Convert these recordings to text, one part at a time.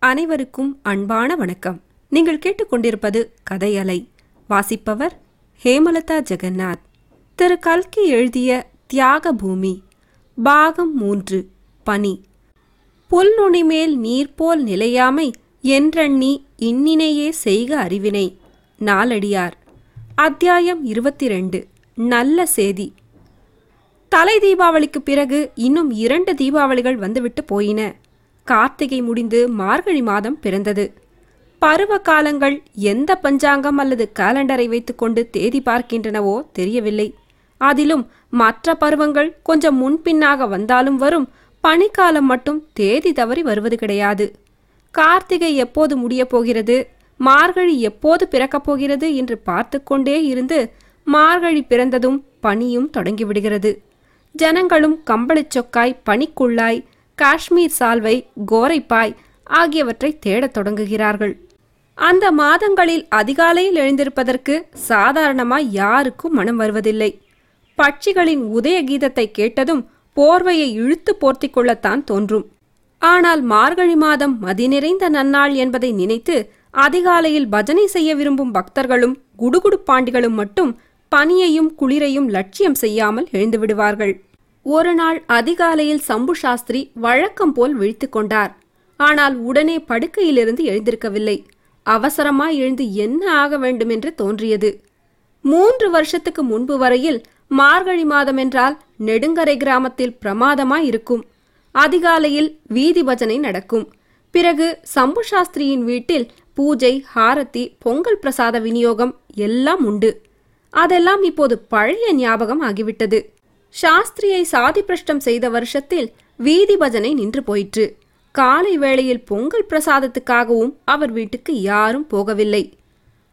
அனைவருக்கும் அன்பான வணக்கம். நீங்கள் கேட்டுக்கொண்டிருப்பது கதையலை. வாசிப்பவர் ஹேமலதா ஜெகநாத். திரு கல்கி எழுதிய தியாக பூமி பாகம் மூன்று பனி. புல்நுனி மேல் நீர்போல் நிலையாமை என்றெண்ணி இன்னினையே செய்க அறிவினை. நாலடியார் அத்தியாயம் இருபத்தி ரெண்டு நல்ல சேதி. தலை தீபாவளிக்கு பிறகு இன்னும் இரண்டு தீபாவளிகள் வந்துவிட்டு போயின. கார்த்திகை முடிந்து மார்கழி மாதம் பிறந்தது. பருவ காலங்கள் எந்த பஞ்சாங்கம் அல்லது காலண்டரை வைத்துக்கொண்டு தேதி பார்க்கின்றனவோ தெரியவில்லை. அதிலும் மற்ற பருவங்கள் கொஞ்சம் முன்பின்னாக வந்தாலும் வரும் பனிக்காலம் மட்டும் தேதி தவறி வருவது கிடையாது. கார்த்திகை எப்போது முடியப் போகிறது மார்கழி எப்போது பிறக்கப் போகிறது என்று பார்த்து கொண்டே இருந்து மார்கழி பிறந்ததும் பனியும் தொடங்கிவிடுகிறது ஜனங்களும் கம்பளிச் சொக்காய் பனிக்குள்ளாய் காஷ்மீர் சால்வை கோரைப்பாய் ஆகியவற்றை தேடத் தொடங்குகிறார்கள். அந்த மாதங்களில் அதிகாலையில் எழுந்திருப்பதற்கு சாதாரணமாய் யாருக்கும் மனம் வருவதில்லை. பட்சிகளின் உதய கீதத்தை கேட்டதும் போர்வையை இழுத்து போர்த்திக் கொள்ளத்தான் தோன்றும். ஆனால் மார்கழி மாதம் மதி நிறைந்த நன்னாள் என்பதை நினைத்து அதிகாலையில் பஜனை செய்ய விரும்பும் பக்தர்களும் குடுகுடுப்பாண்டிகளும் மட்டும் பனியையும் குளிரையும் லட்சியம் செய்யாமல் எழுந்து விடுவார்கள். ஒரு நாள் அதிகாலையில் சம்பு சாஸ்திரி வழக்கம் போல் விழித்து கொண்டார். ஆனால் உடனே படுக்கையிலிருந்து எழுந்திருக்கவில்லை. அவசரமாய் எழுந்து என்ன ஆக வேண்டுமென்று தோன்றியது. மூன்று வருஷத்துக்கு முன்பு வரையில் மார்கழி மாதம் என்றால் நெடுங்கரை கிராமத்தில் பிரமாதமாய் இருக்கும். அதிகாலையில் வீதி பஜனை நடக்கும். பிறகு சம்பு சாஸ்திரியின் வீட்டில் பூஜை ஹாரத்தி பொங்கல் பிரசாத விநியோகம் எல்லாம் உண்டு. அதெல்லாம் இப்போது பழைய ஞாபகம் ஆகிவிட்டது. சாஸ்திரியை சாதி பிரஷ்டம் செய்த வருஷத்தில் வீதி பஜனை நின்று போயிற்று. காலை வேளையில் பொங்கல் பிரசாதத்துக்காகவும் அவர் வீட்டுக்கு யாரும் போகவில்லை.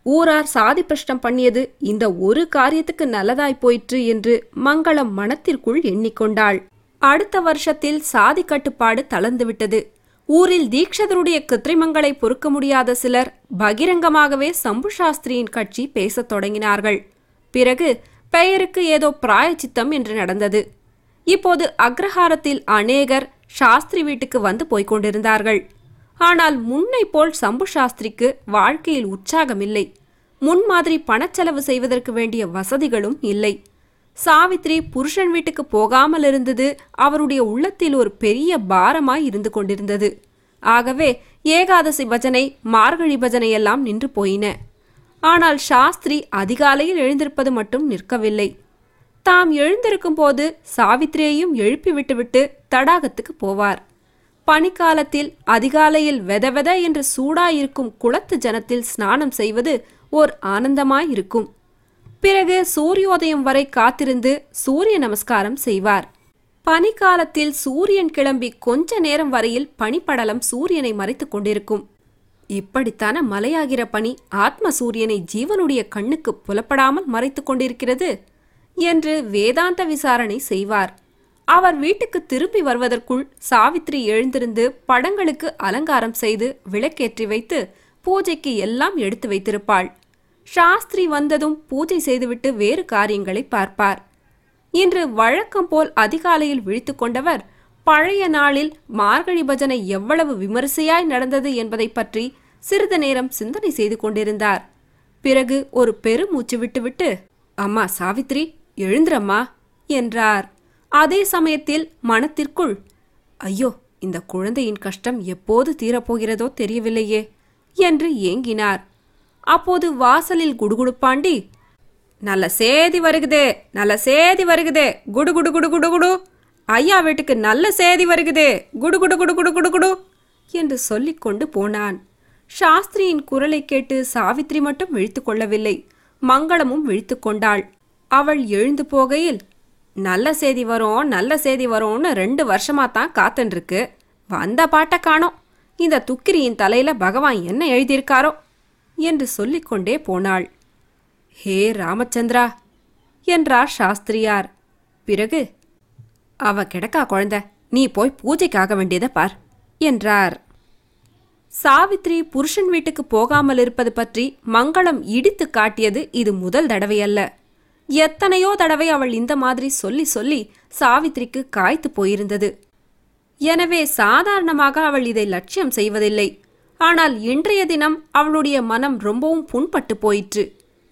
ஊரார் சாதி பிரஷ்டம் பண்ணியது இந்த ஒரு காரியத்துக்கு நல்லதாய் போயிற்று என்று மங்களம் மனத்திற்குள் எண்ணிக்கொண்டாள். அடுத்த வருஷத்தில் சாதி கட்டுப்பாடு தளர்ந்துவிட்டது. ஊரில் தீக்ஷதருடைய கிருத்திரிமங்களை பொறுக்க முடியாத சிலர் பகிரங்கமாகவே சம்பு சாஸ்திரியின் கட்சி பேசத் தொடங்கினார்கள். பிறகு பெயருக்கு ஏதோ பிராயச்சித்தம் என்று நடந்தது. இப்போது அக்ரஹாரத்தில் அநேகர் சாஸ்திரி வீட்டுக்கு வந்து போய்க் கொண்டிருந்தார்கள். ஆனால் முன்னை போல் சம்பு சாஸ்திரிக்கு வாழ்க்கையில் உற்சாகமில்லை. முன்மாதிரி பணச்செலவு செய்வதற்கு வேண்டிய வசதிகளும் இல்லை. சாவித்ரி புருஷன் வீட்டுக்கு போகாமல் இருந்தது அவருடைய உள்ளத்தில் ஒரு பெரிய பாரமாய் இருந்து கொண்டிருந்தது. ஆகவே ஏகாதசி பஜனை மார்கழி பஜனை எல்லாம் நின்று போயின. ஆனால் சாஸ்திரி அதிகாலையில் எழுந்திருப்பது மட்டும் நிற்கவில்லை. தாம் எழுந்திருக்கும் போது சாவித்திரியையும் எழுப்பி விட்டுவிட்டு தடாகத்துக்கு போவார். பனிக்காலத்தில் அதிகாலையில் வெத வெத என்று சூடாயிருக்கும் குளத்து ஜனத்தில் ஸ்நானம் செய்வது ஓர் ஆனந்தமாயிருக்கும். பிறகு சூரியோதயம் வரை காத்திருந்து சூரிய நமஸ்காரம் செய்வார். பனிக்காலத்தில் சூரியன் கிளம்பி கொஞ்ச நேரம் வரையில் பனிப்படலம் சூரியனை மறைத்துக் கொண்டிருக்கும். இப்படித்தான மலையாகிற பணி ஆத்ம சூரியனை ஜீவனுடைய கண்ணுக்கு புலப்படாமல் மறைத்துக் கொண்டிருக்கிறது என்று வேதாந்த விசாரணை செய்வார். அவர் வீட்டுக்கு திரும்பி வருவதற்குள் சாவித்ரி எழுந்திருந்து படங்களுக்கு அலங்காரம் செய்து விளக்கேற்றி வைத்து பூஜைக்கு எல்லாம் எடுத்து வைத்திருப்பாள். சாஸ்திரி வந்ததும் பூஜை செய்துவிட்டு வேறு காரியங்களை பார்ப்பார். இன்று வழக்கம் போல் அதிகாலையில் விழித்து கொண்டவர் பழைய நாளில் மார்கழி பஜனை எவ்வளவு விமரிசையாய் நடந்தது என்பதை பற்றி சிறிது நேரம் சிந்தனை செய்து கொண்டிருந்தார். பிறகு ஒரு பெருமூச்சு விட்டுவிட்டு அம்மா சாவித்ரி எழுந்திரம்மா என்றார். அதே சமயத்தில் மனத்திற்குள் ஐயோ இந்த குழந்தையின் கஷ்டம் எப்போது தீரப்போகிறதோ தெரியவில்லையே என்று ஏங்கினார். அப்போது வாசலில் குடுகுடுப்பாண்டி நல்ல சேதி வருகுதே நல்ல சேதி வருகுதே குடு குடு குடு குடு குடு ஐயா வீட்டுக்கு நல்ல சேதி வருகுதே. குடு குடு குடு குடு குடு குடு என்று சொல்லிக்கொண்டு போனான். சாஸ்திரியின் குரலை கேட்டு சாவித்ரி மட்டும் விழித்து கொள்ளவில்லை. மங்களமும் விழித்து கொண்டாள். அவள் எழுந்து போகையில் நல்ல செய்தி வரும் நல்ல செய்தி வரும்னு ரெண்டு வருஷமா தான் காத்துன்ருக்கு. வந்த பாட்டை காணோம். இந்த துக்கிரியின் தலையில பகவான் என்ன எழுதியிருக்காரோ? என்று சொல்லிக்கொண்டே போனாள். ஹே ராமச்சந்திரா என்றார் சாஸ்திரியார். பிறகு அவ கிடக்கா குழந்தை நீ போய் பூஜைக்காக வேண்டியதை பார் என்றார். சாவித்ரி புருஷன் வீட்டுக்கு போகாமல் இருப்பது பற்றி மங்களம் இடித்து காட்டியது இது முதல் தடவையல்ல. எத்தனையோ தடவை அவள் இந்த மாதிரி சொல்லி சொல்லி சாவித்ரிக்கு காய்த்து போயிருந்தது. எனவே சாதாரணமாக அவள் இதை லட்சியம் செய்வதில்லை. ஆனால் இன்றைய தினம் அவளுடைய மனம் ரொம்பவும் புண்பட்டு போயிற்று.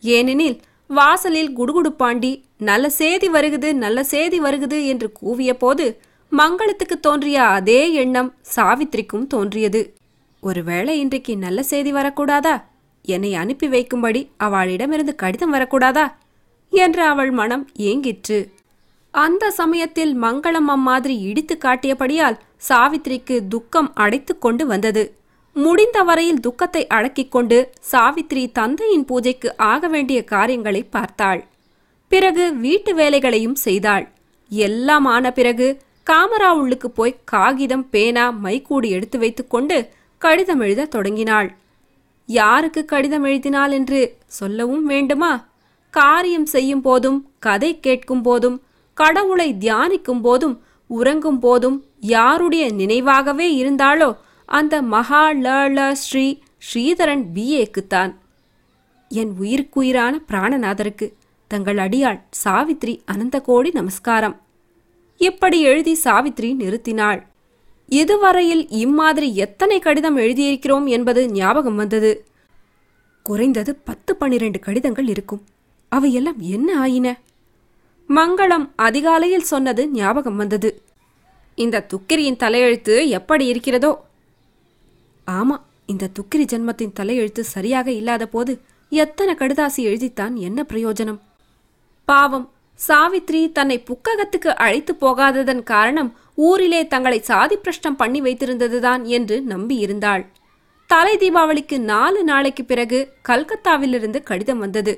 ஏனெனில் வாசலில் குடுகுடுப்பாண்டி நல்ல சேதி வருகுது நல்ல சேதி வருகுது என்று கூவிய போது மங்களத்துக்கு தோன்றிய அதே எண்ணம் சாவித்திரிக்கும் தோன்றியது. ஒருவேளை இன்றைக்கு நல்ல செய்தி வரக்கூடாதா? என்னை அனுப்பி வைக்கும்படி அவளிடமிருந்து கடிதம் வரக்கூடாதா? என்று அவள் மனம் ஏங்கிற்று. அந்த சமயத்தில் மங்களம் அம்மாதிரி இடித்து காட்டியபடியால் சாவித்திரிக்கு துக்கம் அடைத்து கொண்டு வந்தது. முடிந்த வரையில் துக்கத்தை அடக்கிக் கொண்டு சாவித்திரி தந்தையின் பூஜைக்கு ஆக வேண்டிய காரியங்களை பார்த்தாள். பிறகு வீட்டு வேலைகளையும் செய்தாள். எல்லாம் ஆன பிறகு காமரா உள்ளுக்கு போய் காகிதம் பேனா மைக்கூடி எடுத்து வைத்துக்கொண்டு கடிதம் எழுதத் தொடங்கினாள். யாருக்கு கடிதம் எழுதினாள் என்று சொல்லவும் வேண்டுமா? காரியம் செய்யும் போதும் கதை கேட்கும் போதும் கடவுளை தியானிக்கும் போதும் உறங்கும் போதும் யாருடைய நினைவாகவே இருந்தாளோ அந்த மகா ல ல ஸ்ரீ ஸ்ரீதரன் பிஏக்குத்தான் என் உயிருக்குயிரான பிராணநாதருக்கு தங்கள் அடியாள் சாவித்ரி அனந்த கோடி நமஸ்காரம். இப்படி எழுதி சாவித்ரி நிறுத்தினாள்? இதுவரையில் இம்மாதிரி எத்தனை கடிதம் எழுதியிருக்கிறோம் என்பது ஞாபகம் வந்தது. குறைந்தது பத்து பன்னிரண்டு கடிதங்கள் இருக்கும். அவையெல்லாம் என்ன ஆயின? மங்களம் அதிகாலையில் சொன்னது ஞாபகம் வந்தது. இந்த துக்கிரியின் தலையெழுத்து எப்படி இருக்கிறதோ? ஆமா இந்த துக்கிரி ஜென்மத்தின் தலையெழுத்து சரியாக இல்லாத போது எத்தனை கடுதாசி எழுதித்தான் என்ன பிரயோஜனம்? பாவம். சாவித்ரி தன்னை புக்ககத்துக்கு அழைத்து போகாததன் காரணம் ஊரிலே தங்களை சாதி பிரஷ்டம் பண்ணி வைத்திருந்ததுதான் என்று நம்பியிருந்தாள். தலை தீபாவளிக்கு நாலு நாளைக்கு பிறகு கல்கத்தாவிலிருந்து கடிதம் வந்தது.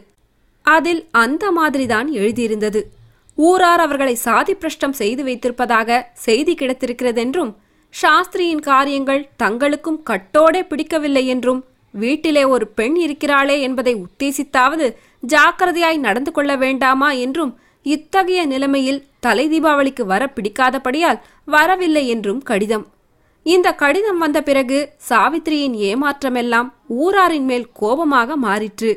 அதில் அந்த மாதிரிதான் எழுதியிருந்தது. ஊரார் அவர்களை சாதி பிரஷ்டம் செய்து வைத்திருப்பதாக செய்தி கிடைத்திருக்கிறதென்றும் சாஸ்திரியின் காரியங்கள் தங்களுக்கும் கட்டோடே பிடிக்கவில்லை என்றும் வீட்டிலே ஒரு பெண் இருக்கிறாளே என்பதை உத்தேசித்தாவது ஜாக்கிரதையாய் நடந்து கொள்ள வேண்டாமா என்றும் இத்தகைய நிலைமையில் தலை தீபாவளிக்கு வர பிடிக்காதபடியால் வரவில்லை என்றும் கடிதம். இந்த கடிதம் வந்த பிறகு சாவித்திரியின் ஏமாற்றமெல்லாம் ஊராரின் மேல் கோபமாக மாறிற்று.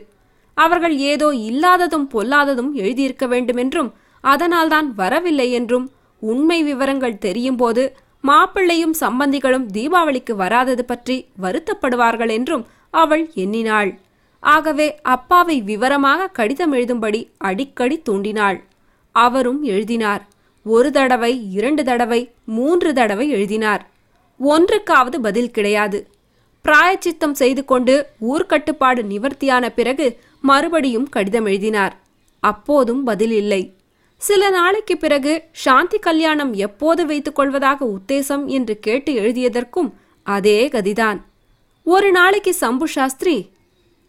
அவர்கள் ஏதோ இல்லாததும் பொல்லாததும் எழுதியிருக்க வேண்டுமென்றும் அதனால்தான் வரவில்லை என்றும் உண்மை விவரங்கள் தெரியும்போது மாப்பிள்ளையும் சம்பந்திகளும் தீபாவளிக்கு வராதது பற்றி வருத்தப்படுவார்கள் என்றும் அவள் எண்ணினாள். ஆகவே அப்பாவை விவரமாக கடிதம் எழுதும்படி அடிக்கடி தூண்டினாள். அவரும் எழுதினார். ஒரு தடவை இரண்டு தடவை மூன்று தடவை எழுதினார். ஒன்றுக்காவது பதில் கிடையாது. பிராயச்சித்தம் செய்து கொண்டு ஊர்க்கட்டுப்பாடு நிவர்த்தியான பிறகு மறுபடியும் கடிதம் எழுதினார். அப்போதும் பதில் இல்லை. சில நாளைக்கு பிறகு சாந்தி கல்யாணம் எப்போது வைத்துக் கொள்வதாக உத்தேசம் என்று கேட்டு எழுதியதற்கும் அதே கதிதான். ஒரு நாளைக்கு சம்பு சாஸ்திரி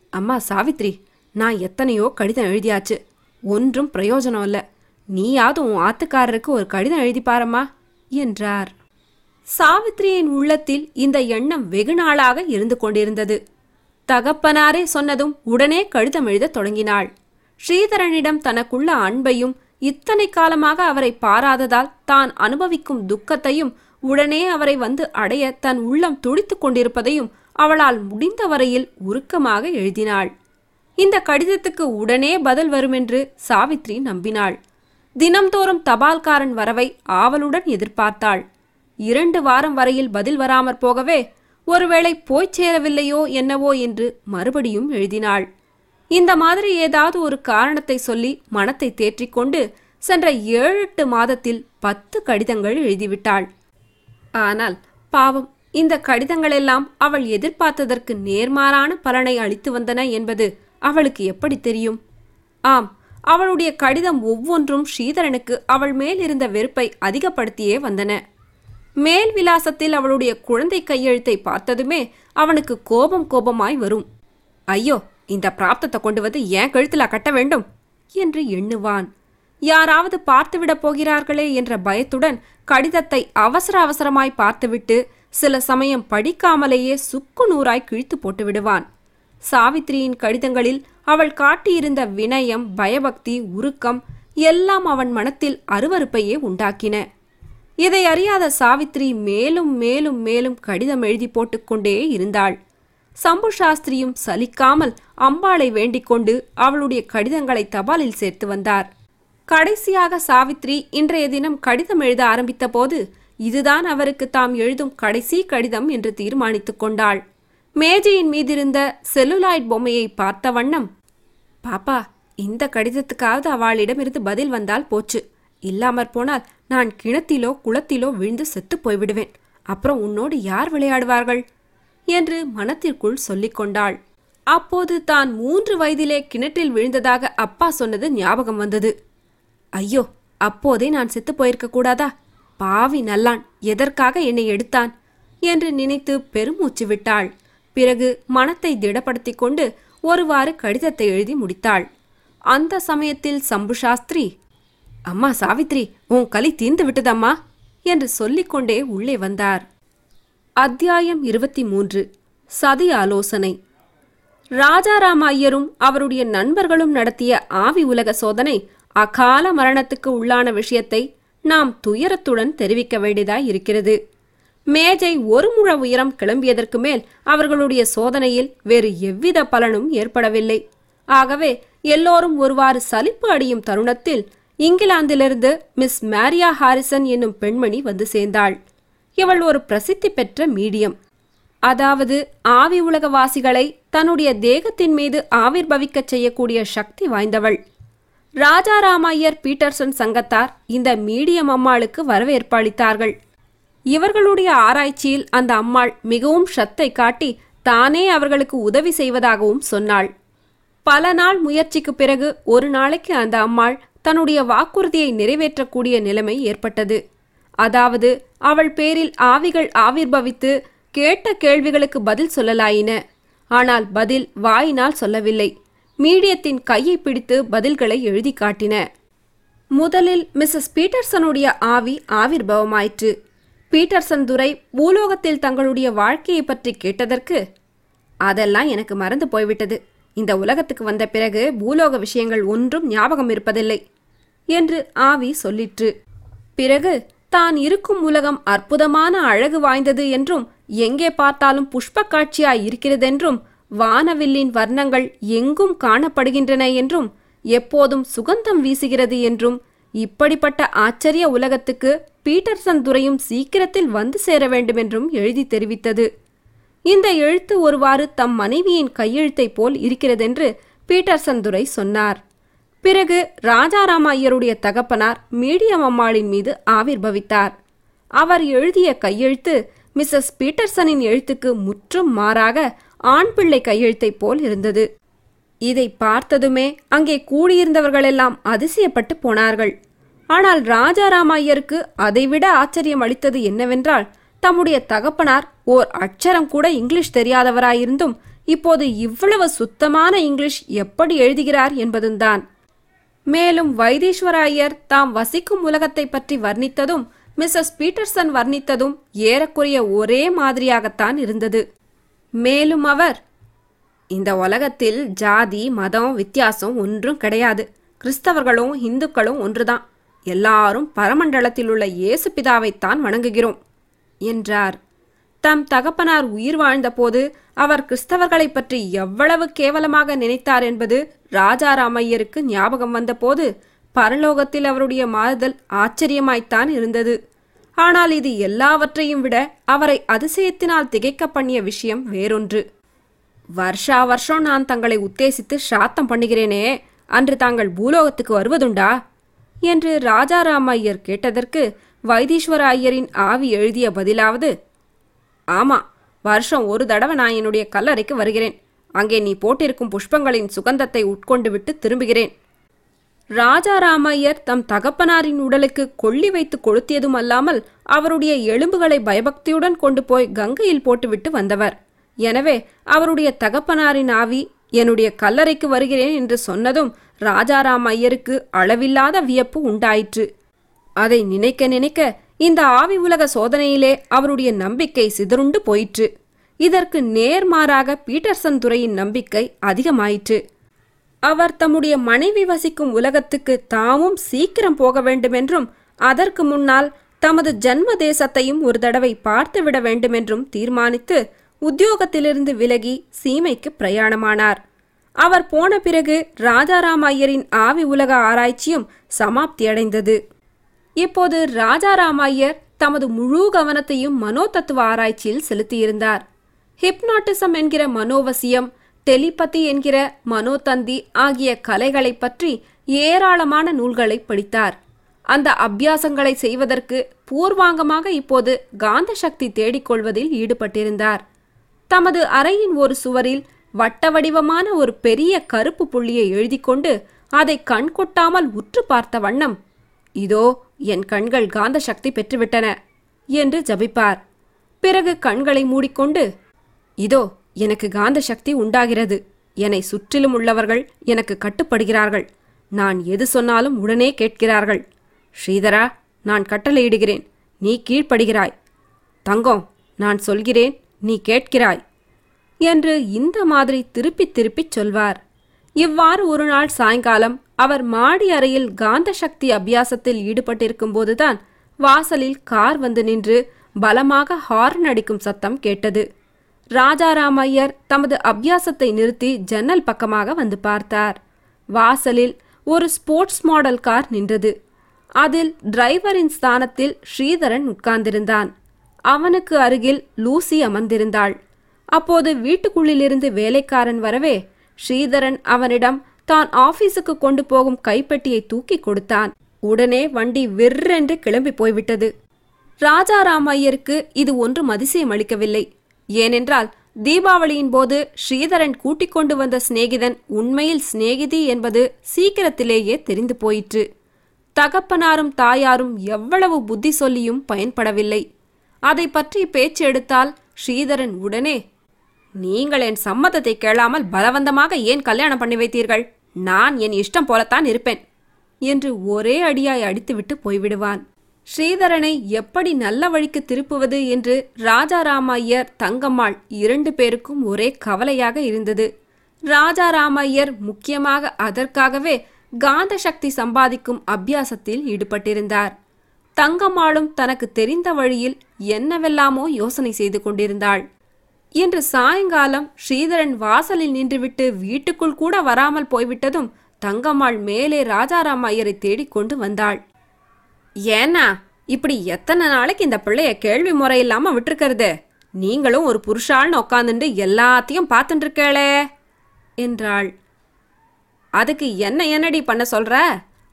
அம்மா சாவித்ரி நான் எத்தனையோ கடிதம் எழுதியாச்சு. ஒன்றும் பிரயோஜனம் இல்லை. நீயாவது உன் ஆத்துக்காரருக்கு ஒரு கடிதம் எழுதி பாரம்மா என்றார். சாவித்ரியின் உள்ளத்தில் இந்த எண்ணம் வெகு நாளாக இருந்து கொண்டிருந்தது. தகப்பனாரே சொன்னதும் உடனே கடிதம் எழுதத் தொடங்கினாள். ஸ்ரீதரனிடம் தனக்குள்ள அன்பையும் இத்தனை காலமாக அவரை பாராததால் தான் அனுபவிக்கும் துக்கத்தையும் உடனே அவரை வந்து அடைய தன் உள்ளம் துடித்துக் கொண்டிருப்பதையும் அவளால் முடிந்த வரையில் உருக்கமாக எழுதினாள். இந்த கடிதத்துக்கு உடனே பதில் வருமென்று சாவித்ரி நம்பினாள். தினம்தோறும் தபால்காரன் வரவை ஆவலுடன் எதிர்பார்த்தாள். இரண்டு வாரம் வரையில் பதில் வராமற் போகவே ஒருவேளை போய்ச் சேரவில்லையோ என்னவோ என்று மறுபடியும் எழுதினாள். இந்த மாதிரி ஏதாவது ஒரு காரணத்தை சொல்லி மனத்தை தேற்றிக்கொண்டு சென்ற ஏழு எட்டு மாதத்தில் பத்து கடிதங்கள் எழுதிவிட்டாள். ஆனால் பாவம் இந்த கடிதங்களெல்லாம் அவள் எதிர்பார்த்ததற்கு நேர்மாறான பலனை அளித்து வந்தன என்பது அவளுக்கு எப்படி தெரியும்? ஆம் அவளுடைய கடிதம் ஒவ்வொன்றும் ஸ்ரீதரனுக்கு அவள் மேல் இருந்த வெறுப்பை அதிகப்படுத்தியே வந்தன. மேல் விலாசத்தில் அவளுடைய குழந்தை கையெழுத்தை பார்த்ததுமே அவனுக்கு கோபம் கோபமாய் வரும். ஐயோ இந்த பிராப்தத்தை கொண்டு வந்து ஏன் கழுத்தில் கட்ட வேண்டும்? என்று எண்ணுவான். யாராவது பார்த்துவிடப் போகிறார்களே என்ற பயத்துடன் கடிதத்தை அவசர அவசரமாய் பார்த்துவிட்டு சில சமயம் படிக்காமலேயே சுக்கு நூறாய் கிழித்து போட்டு விடுவான். சாவித்திரியின் கடிதங்களில் அவள் காட்டியிருந்த வினயம் பயபக்தி உருக்கம் எல்லாம் அவன் மனத்தில் அருவருப்பையே உண்டாக்கின. இதை அறியாத சாவித்ரி மேலும் மேலும் மேலும் கடிதம் எழுதி போட்டுக்கொண்டே இருந்தாள். சம்பு சாஸ்திரியும் சலிக்காமல் அம்பாளை வேண்டிக்கொண்டு அவளுடைய கடிதங்களை தபாலில் சேர்த்து வந்தார். கடைசியாக சாவித்ரி இன்றைய தினம் கடிதம் எழுத ஆரம்பித்த போது இதுதான் அவருக்கு தாம் எழுதும் கடைசி கடிதம் என்று தீர்மானித்துக் கொண்டாள். மேஜையின் மீதிருந்த செல்லுலாய்ட் பொம்மையை பார்த்த வண்ணம் பாப்பா இந்த கடிதத்துக்காவது அவளிடமிருந்து பதில் வந்தால் போச்சு. இல்லாமற் போனால் நான் கிணத்திலோ குளத்திலோ விழுந்து செத்து போய்விடுவேன். அப்புறம் உன்னோடு யார் விளையாடுவார்கள்? என்று மனத்திற்குள் சொல்லிக்கொண்டாள் அப்போது தான் மூன்று வயதிலே கிணற்றில் விழுந்ததாக அப்பா சொன்னது ஞாபகம் வந்தது. ஐயோ அப்போதே நான் செத்து போயிருக்க கூடாதா? பாவி நல்லான் எதற்காக என்னை எடுத்தான்? என்று நினைத்து பெருமூச்சு விட்டாள். பிறகு மனத்தை திடப்படுத்திக் கொண்டு ஒருவாறு கடிதத்தை எழுதி முடித்தாள். அந்த சமயத்தில் சம்பு சாஸ்திரி அம்மா சாவித்ரி உன் களி தீர்ந்து விட்டதம்மா? என்று சொல்லிக்கொண்டே உள்ளே வந்தார். அத்தியாயம் இருபத்தி மூன்று சதி ஆலோசனை. ராஜாராம ஐயரும் அவருடைய நண்பர்களும் நடத்திய ஆவி உலக சோதனை அகால மரணத்துக்கு உள்ளான விஷயத்தை நாம் துயரத்துடன் தெரிவிக்க வேண்டியதாய் இருக்கிறது. மேஜை ஒரு முழ உயரம் கிளம்பியதற்கு மேல் அவர்களுடைய சோதனையில் வேறு எவ்வித பலனும் ஏற்படவில்லை. ஆகவே எல்லோரும் ஒருவாறு சலிப்பு அடையும் தருணத்தில் இங்கிலாந்திலிருந்து மிஸ் மேரியா ஹாரிசன் என்னும் பெண்மணி வந்து சேர்ந்தாள். இவள் ஒரு பிரசித்தி பெற்ற மீடியம். அதாவது ஆவி உலகவாசிகளை தன்னுடைய தேகத்தின் மீது ஆவிர்பவிக்கச் செய்யக்கூடிய சக்தி வாய்ந்தவள். ராஜாராமையர் பீட்டர்சன் சங்கத்தார் இந்த மீடியம் அம்மாளுக்கு வரவேற்பு அளித்தார்கள். இவர்களுடைய ஆராய்ச்சியில் அந்த அம்மாள் மிகவும் சத்தை காட்டி தானே அவர்களுக்கு உதவி செய்வதாகவும் சொன்னாள். பல நாள் முயற்சிக்கு பிறகு ஒரு நாளைக்கு அந்த அம்மாள் தன்னுடைய வாக்குறுதியை நிறைவேற்றக்கூடிய நிலைமை ஏற்பட்டது. அதாவது அவள் பேரில் ஆவிகள் ஆவிர்பவித்து கேட்ட கேள்விகளுக்கு பதில் சொல்லலாயின. ஆனால் பதில் வாயினால் சொல்லவில்லை. மீடியத்தின் கையை பிடித்து பதில்களை எழுதி காட்டின. முதலில் மிஸ்ஸஸ் பீட்டர்சனுடைய ஆவி ஆவிர்பவமாயிற்று. பீட்டர்சன் துரை பூலோகத்தில் தங்களுடைய வாழ்க்கையை பற்றி கேட்டதற்கு அதெல்லாம் எனக்கு மறந்து போய்விட்டது. இந்த உலகத்துக்கு வந்த பிறகு பூலோக விஷயங்கள் ஒன்றும் ஞாபகம் இருப்பதில்லை என்று ஆவி சொல்லிற்று. பிறகு தான் இருக்கும் உலகம் அற்புதமான அழகு வாய்ந்தது என்றும் எங்கே பார்த்தாலும் புஷ்ப காட்சியாய் இருக்கிறதென்றும் வானவில்லின் வர்ணங்கள் எங்கும் காணப்படுகின்றன என்றும் எப்போதும் சுகந்தம் வீசுகிறது என்றும் இப்படிப்பட்ட ஆச்சரிய உலகத்துக்கு பீட்டர்சன் துறையும் சீக்கிரத்தில் வந்து சேர வேண்டுமென்றும் எழுதி தெரிவித்தது. இந்த எழுத்து ஒருவாறு தம் மனைவியின் கையெழுத்தைப் போல் இருக்கிறதென்று பீட்டர்சன் துரை சொன்னார். பிறகு ராஜாராம ஐயருடைய தகப்பனார் மீடியம் அம்மாளின் மீது ஆவிர்பவித்தார். அவர் எழுதிய கையெழுத்து மிஸ்ஸஸ் பீட்டர்சனின் எழுத்துக்கு முற்றும் மாறாக ஆண் பிள்ளை கையெழுத்தைப் போல் இருந்தது. இதை பார்த்ததுமே அங்கே கூடியிருந்தவர்களெல்லாம் அதிசயப்பட்டு போனார்கள். ஆனால் ராஜாராம ஐயருக்கு அதைவிட ஆச்சரியம் அளித்தது என்னவென்றால் தம்முடைய தகப்பனார் ஓர் அட்சரம் கூட இங்கிலீஷ் தெரியாதவராயிருந்தும் இப்போது இவ்வளவு சுத்தமான இங்கிலீஷ் எப்படி எழுதுகிறார் என்பதும்தான் மேலும் வைத்தீஸ்வர ஐயர் தாம் வசிக்கும் உலகத்தை பற்றி வர்ணித்ததும் மிஸ்ஸஸ் பீட்டர்சன் வர்ணித்ததும் ஏறக்குறைய ஒரே மாதிரியாகத்தான் இருந்தது. மேலும் அவர் இந்த உலகத்தில் ஜாதி மதம் வித்தியாசம் ஒன்றும் கிடையாது. கிறிஸ்தவர்களும் இந்துக்களும் ஒன்றுதான். எல்லாரும் பரமண்டலத்தில் உள்ள இயேசு பிதாவைத்தான் வணங்குகிறோம் என்றார். தம் தகப்பனார் உயிர் வாழ்ந்தபோது அவர் கிறிஸ்தவர்களைப் பற்றி எவ்வளவு கேவலமாக நினைத்தார் என்பது ராஜாராமையருக்கு ஞாபகம் வந்தபோது பரலோகத்தில் அவருடைய மாறுதல் ஆச்சரியமாய்த்தான் இருந்தது. ஆனால் இது எல்லாவற்றையும் விட அவரை அதிசயத்தினால் திகைக்க பண்ணிய விஷயம் வேறொன்று. வருஷா வருஷம் நான் தங்களை உத்தேசித்து சாத்தம் பண்ணுகிறேனே அன்று தாங்கள் பூலோகத்துக்கு வருவதுண்டா? என்று ராஜாராம ஐயர் கேட்டதற்கு வைத்தீஸ்வர ஐயரின் ஆவி எழுதிய பதிலாவது ஆமா வருஷம் ஒரு தடவை நான் என்னுடைய கல்லறைக்கு வருகிறேன். அங்கே நீ போட்டிருக்கும் புஷ்பங்களின் சுகந்தத்தை உட்கொண்டு விட்டு திரும்புகிறேன். ராஜாராமையர் தம் தகப்பனாரின் உடலுக்கு கொள்ளி வைத்து கொளுத்தியதும் அல்லாமல் அவருடைய எலும்புகளை பயபக்தியுடன் கொண்டு போய் கங்கையில் போட்டுவிட்டு வந்தவர். எனவே அவருடைய தகப்பனாரின் ஆவி என்னுடைய கல்லறைக்கு வருகிறேன் என்று சொன்னதும் ராஜாராம் ஐயருக்கு அளவில்லாத வியப்பு உண்டாயிற்று. அதை நினைக்க நினைக்க இந்த ஆவி உலக சோதனையிலே அவருடைய நம்பிக்கை சிதறுண்டு போயிற்று. இதற்கு நேர்மாறாக பீட்டர்சன் துறையின் நம்பிக்கை அதிகமாயிற்று. அவர் தம்முடைய மனைவி வசிக்கும் உலகத்துக்கு தாமும் சீக்கிரம் போக வேண்டுமென்றும் அதற்கு முன்னால் தமது ஜன்ம தேசத்தையும் ஒரு தடவை பார்த்துவிட வேண்டுமென்றும் தீர்மானித்து உத்தியோகத்திலிருந்து விலகி சீமைக்கு பிரயாணமானார். அவர் போன பிறகு ராஜாராம் ஐயரின் ஆவி உலக ஆராய்ச்சியும் சமாப்தியடைந்தது. இப்போது ராஜாராம் ஐயர் தமது முழு கவனத்தையும் மனோதத்துவ ஆராய்ச்சியில் செலுத்தியிருந்தார். ஹிப்னாட்டிசம் என்கிற மனோவசியம் டெலிபதி என்கிற மனோதந்தி ஆகிய கலைகளைப் பற்றி ஏராளமான நூல்களை படித்தார். அந்த அபியாசங்களை செய்வதற்கு பூர்வாங்கமாக இப்போது காந்த சக்தி தேடிக்கொள்வதில் ஈடுபட்டிருந்தார். தமது அறையின் ஒரு சுவரில் வட்ட வடிவமான ஒரு பெரிய கருப்பு புள்ளியை எழுதிக்கொண்டு அதை கண் கொட்டாமல் உற்று பார்த்த வண்ணம் இதோ என் கண்கள் காந்த சக்தி பெற்றுவிட்டன என்று ஜபிப்பார். பிறகு கண்களை மூடிக்கொண்டு இதோ எனக்கு காந்த சக்தி உண்டாகிறது. என்னை சுற்றிலும் உள்ளவர்கள் எனக்கு கட்டுப்படுகிறார்கள். நான் எது சொன்னாலும் உடனே கேட்கிறார்கள். ஸ்ரீதரா நான் கட்டளையிடுகிறேன். நீ கீழ்ப்படுகிறாய். தங்கம் நான் சொல்கிறேன் நீ கேட்கிறாய். என்று இந்த மாதிரி திருப்பி திருப்பிச் சொல்வார். இவ்வாறு ஒரு நாள் சாயங்காலம் அவர் மாடி அறையில் காந்த சக்தி அபியாசத்தில் ஈடுபட்டிருக்கும் போதுதான் வாசலில் கார் வந்து நின்று பலமாக ஹார்ன் அடிக்கும் சத்தம் கேட்டது. ராஜாராமையர் தமது அபியாசத்தை நிறுத்தி ஜன்னல் பக்கமாக வந்து பார்த்தார். வாசலில் ஒரு ஸ்போர்ட்ஸ் மாடல் கார் நின்றது. அதில் டிரைவரின் ஸ்தானத்தில் ஸ்ரீதரன் உட்கார்ந்திருந்தான். அவனுக்கு அருகில் லூசி அமர்ந்திருந்தாள். அப்போது வீட்டுக்குள்ளிலிருந்து வேலைக்காரன் வரவே ஸ்ரீதரன் அவனிடம் தான் ஆபீஸுக்கு கொண்டு போகும் கைப்பெட்டியை தூக்கி கொடுத்தான். உடனே வண்டி விற்றென்று கிளம்பி போய்விட்டது. ராஜாராமையருக்கு இது ஒன்றும் அதிசயம் அளிக்கவில்லை ஏனென்றால் தீபாவளியின் போது ஸ்ரீதரன் கூட்டிக் கொண்டு வந்த சிநேகிதன் உண்மையில் சிநேகிதி என்பது சீக்கிரத்திலேயே தெரிந்து போயிற்று. தகப்பனாரும் தாயாரும் எவ்வளவு புத்தி சொல்லியும் பயன்படவில்லை. அதை பற்றி பேச்சு எடுத்தால் ஸ்ரீதரன் உடனே நீங்கள் என் சம்மதத்தை கேளாமல் பலவந்தமாக ஏன் கல்யாணம் பண்ணி வைத்தீர்கள்? நான் என் இஷ்டம் போலத்தான் இருப்பேன் என்று ஒரே அடியாய் அடித்துவிட்டு போய்விடுவான். ஸ்ரீதரனை எப்படி நல்ல வழிக்கு திருப்புவது என்று ராஜாராமையர் தங்கம்மாள் இரண்டு பேருக்கும் ஒரே கவலையாக இருந்தது. ராஜாராமையர் முக்கியமாக அதற்காகவே காந்த சக்தி சம்பாதிக்கும் அபியாசத்தில் ஈடுபட்டிருந்தார். தங்கம்மாளும் தனக்கு தெரிந்த வழியில் என்னவெல்லாமோ யோசனை செய்து கொண்டிருந்தாள். இன்று சாயங்காலம் ஸ்ரீதரன் வாசலில் நின்றுவிட்டு வீட்டுக்குள் கூட வராமல் போய்விட்டதும் தங்கம்மாள் மேலே ராஜாராம் ஐயரை தேடிக்கொண்டு வந்தாள். ஏன்னா இப்படி எத்தனை நாளைக்கு இந்த பிள்ளைய கேள்வி முறை இல்லாம விட்டுருக்கிறது? நீங்களும் ஒரு புருஷாள்னு உட்காந்துட்டு எல்லாத்தையும் பார்த்துட்டு இருக்கேளே என்றாள். அதுக்கு என்ன என்னடி பண்ண சொல்ற?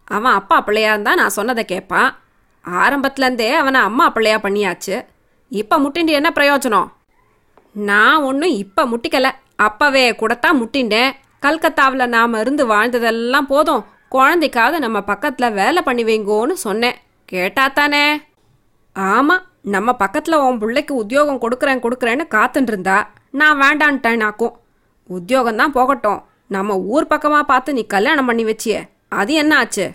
அவன் அப்பா பிள்ளையா இருந்தா நான் சொன்னதை கேட்பான் ஆரம்பத்துலேருந்தே அவனை அம்மா பிள்ளையா பண்ணியாச்சு. இப்போ முட்டிண்டு என்ன பிரயோஜனம்? நான் ஒன்றும் இப்போ முட்டிக்கல. அப்பவே கூடத்தான் முட்டிண்டேன். கல்கத்தாவில் நாம் இருந்து வாழ்ந்ததெல்லாம் போதும். குழந்தைக்காவது நம்ம பக்கத்தில் வேலை பண்ணி வைங்கோன்னு சொன்னேன். கேட்டாத்தானே? ஆமாம் நம்ம பக்கத்தில் உன் பிள்ளைக்கு உத்தியோகம் கொடுக்குறேன் கொடுக்குறேன்னு காத்துன்ட்ருந்தா நான் வேண்டான்ட்டேனாக்கும். உத்தியோகம் தான் போகட்டும். நம்ம ஊர் பக்கமாக பார்த்து நீ கல்யாணம் பண்ணி வச்சியே அது என்ன ஆச்சு?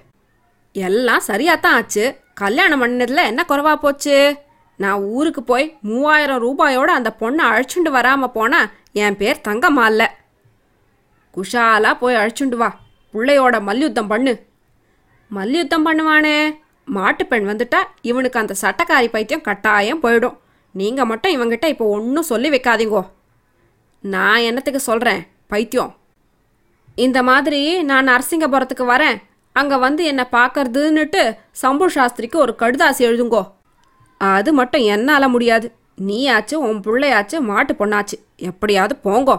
எல்லாம் சரியாக தான் ஆச்சு. கல்யாணம் பண்ணதில் என்ன குறைவா போச்சு? நான் ஊருக்கு போய் மூவாயிரம் ரூபாயோட அந்த பொண்ணை அழைச்சுண்டு வராமல் போனால் என் பேர் தங்கம்மா இல்லை. குஷாலாக போய் அழைச்சுண்டு வா. பிள்ளையோட மல்யுத்தம் பண்ணு. மல்யுத்தம் பண்ணுவானே. மாட்டுப்பெண் வந்துட்டா இவனுக்கு அந்த சட்டக்காரி பைத்தியம் கட்டாயம் போயிடும். நீங்கள் மட்டும் இவங்கிட்ட இப்போ ஒன்றும் சொல்லி வைக்காதீங்கோ. நான் என்னத்துக்கு சொல்கிறேன் பைத்தியம். இந்த மாதிரி நான் நரசிங்கபுரத்துக்கு வரேன். அங்கே வந்து என்னை பார்க்கறதுன்னுட்டு சம்பு சாஸ்திரிக்கு ஒரு கடுதாசி எழுதுங்கோ. அது மட்டும் என்னால் முடியாது. நீயாச்சு உன் பிள்ளையாச்சு மாட்டு பொண்ணாச்சு. எப்படியாவது போங்கோ.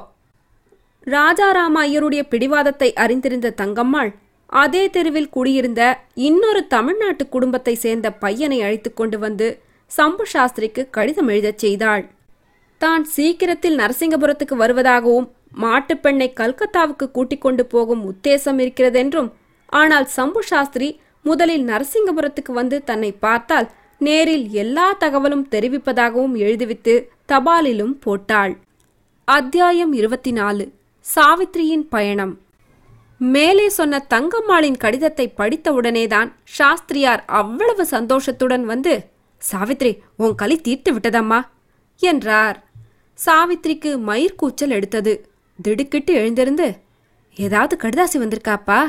ராஜாராம ஐயருடைய பிடிவாதத்தை அறிந்திருந்த தங்கம்மாள் அதே தெருவில் குடியிருந்த இன்னொரு தமிழ்நாட்டு குடும்பத்தை சேர்ந்த பையனை அழைத்து கொண்டு வந்து சம்பு சாஸ்திரிக்கு கடிதம் எழுதச் செய்தாள். தான் சீக்கிரத்தில் நரசிங்கபுரத்துக்கு வருவதாகவும் மாட்டுப்பெண்ணை கல்கத்தாவுக்கு கூட்டிக் கொண்டு போகும் உத்தேசம் இருக்கிறதென்றும் ஆனால் சம்பு சாஸ்திரி முதலில் நரசிங்கபுரத்துக்கு வந்து தன்னை பார்த்தால் நேரில் எல்லா தகவலும் தெரிவிப்பதாகவும் எழுதிவித்து தபாலிலும் போட்டாள். அத்தியாயம் இருபத்தி நாலு. சாவித்ரியின் பயணம். மேலே சொன்ன தங்கம்மாளின் கடிதத்தை படித்தவுடனேதான் சாஸ்திரியார் அவ்வளவு சந்தோஷத்துடன் வந்து சாவித்ரி உன் களி தீர்த்து விட்டதம்மா என்றார். சாவித்ரிக்கு மயிர்கூச்சல் எடுத்தது. திடுக்கிட்டு எழுந்திருந்து ஏதாவது கடிதாசி வந்திருக்காப்பா?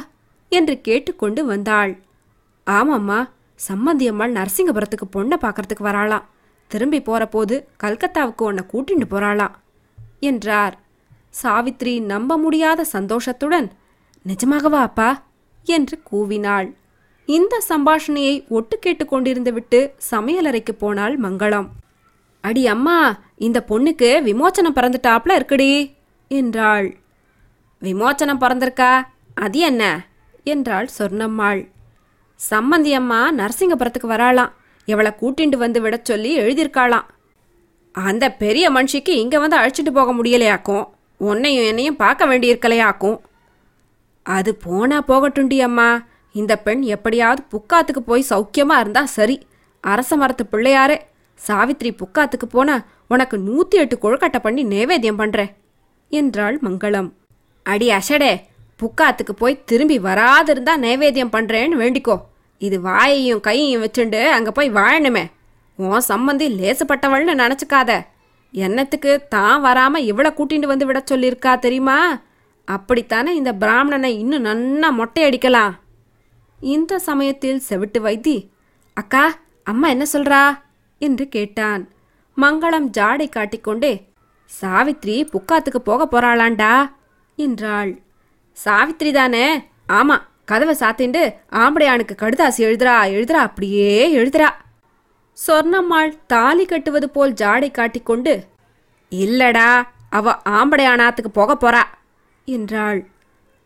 என்று கேட்டுக்கொண்டு வந்தாள். ஆமாம்மா சம்மந்தியம்மாள் நரசிங்கபுரத்துக்கு பொண்ணை பார்க்கறதுக்கு வராளாம். திரும்பி போறபோது கல்கத்தாவுக்கு உன்னை கூட்டிட்டு போறாளாம் என்றார். சாவித்ரி நம்ப முடியாத சந்தோஷத்துடன் நிஜமாகவா அப்பா? என்று கூவினாள். இந்த சம்பாஷணையை ஒட்டு கேட்டுக்கொண்டிருந்து விட்டு சமையலறைக்கு போனாள் மங்களம். அடி அம்மா இந்த பொண்ணுக்கு விமோச்சனம் பறந்துட்டாப்ல இருக்குடி என்றாள். விமோச்சனம் பறந்திருக்கா? அது என்ன? என்றாள் சொர்ணம்மாள். சம்மந்தி அம்மா நரசிங்கபுரத்துக்கு வராளாம். இவளை கூட்டிண்டு வந்து விடச் சொல்லி எழுதியிருக்காளாம். அந்த பெரிய மனுஷிக்கு இங்கே வந்து அழைச்சிட்டு போக முடியலையாக்கும். உன்னையும் என்னையும் பார்க்க வேண்டியிருக்கலையாக்கும். அது போனா போகட்டுண்டி அம்மா. இந்த பெண் எப்படியாவது புக்காத்துக்கு போய் சௌக்கியமா இருந்தா சரி. அரச மரத்து பிள்ளையாரே சாவித்ரி புக்காத்துக்கு போனா உனக்கு நூத்தி எட்டு கொழுக்கட்டை பண்ணி நேவேத்தியம் பண்றேன் என்றாள் மங்களம். அடி அஷடே புக்காத்துக்கு போய் திரும்பி வராதிருந்தா நைவேத்தியம் பண்றேன்னு வேண்டிக்கோ. இது வாயையும் கையையும் வச்சுண்டு அங்க போய் வாழணுமே. உன் சம்மந்தி லேசுப்பட்டவள்னு நினச்சிக்காத. என்னத்துக்கு தான் வராம இவ்வளோ கூட்டிட்டு வந்து விட சொல்லியிருக்கா தெரியுமா? அப்படித்தானே இந்த பிராமணனை இன்னும் நன்னா மொட்டை அடிக்கலாம் இந்த சமயத்தில் செவிட்டு வைத்தி அக்கா அம்மா என்ன சொல்றா? என்று கேட்டான். மங்களம் ஜாடை காட்டிக்கொண்டே சாவித்ரி புக்காத்துக்கு போக போறாளாண்டா? என்றாள். சாவித்ரி தானே? ஆமா கதவை சாத்திண்டு ஆம்படையானுக்கு கடுதாசி எழுதுறா எழுதுறா அப்படியே எழுதுறா. சொர்ணம்மாள் தாலி கட்டுவது போல் ஜாடை காட்டிக்கொண்டு இல்லடா அவ ஆம்படையானாத்துக்கு போக போறா. என்றாள்.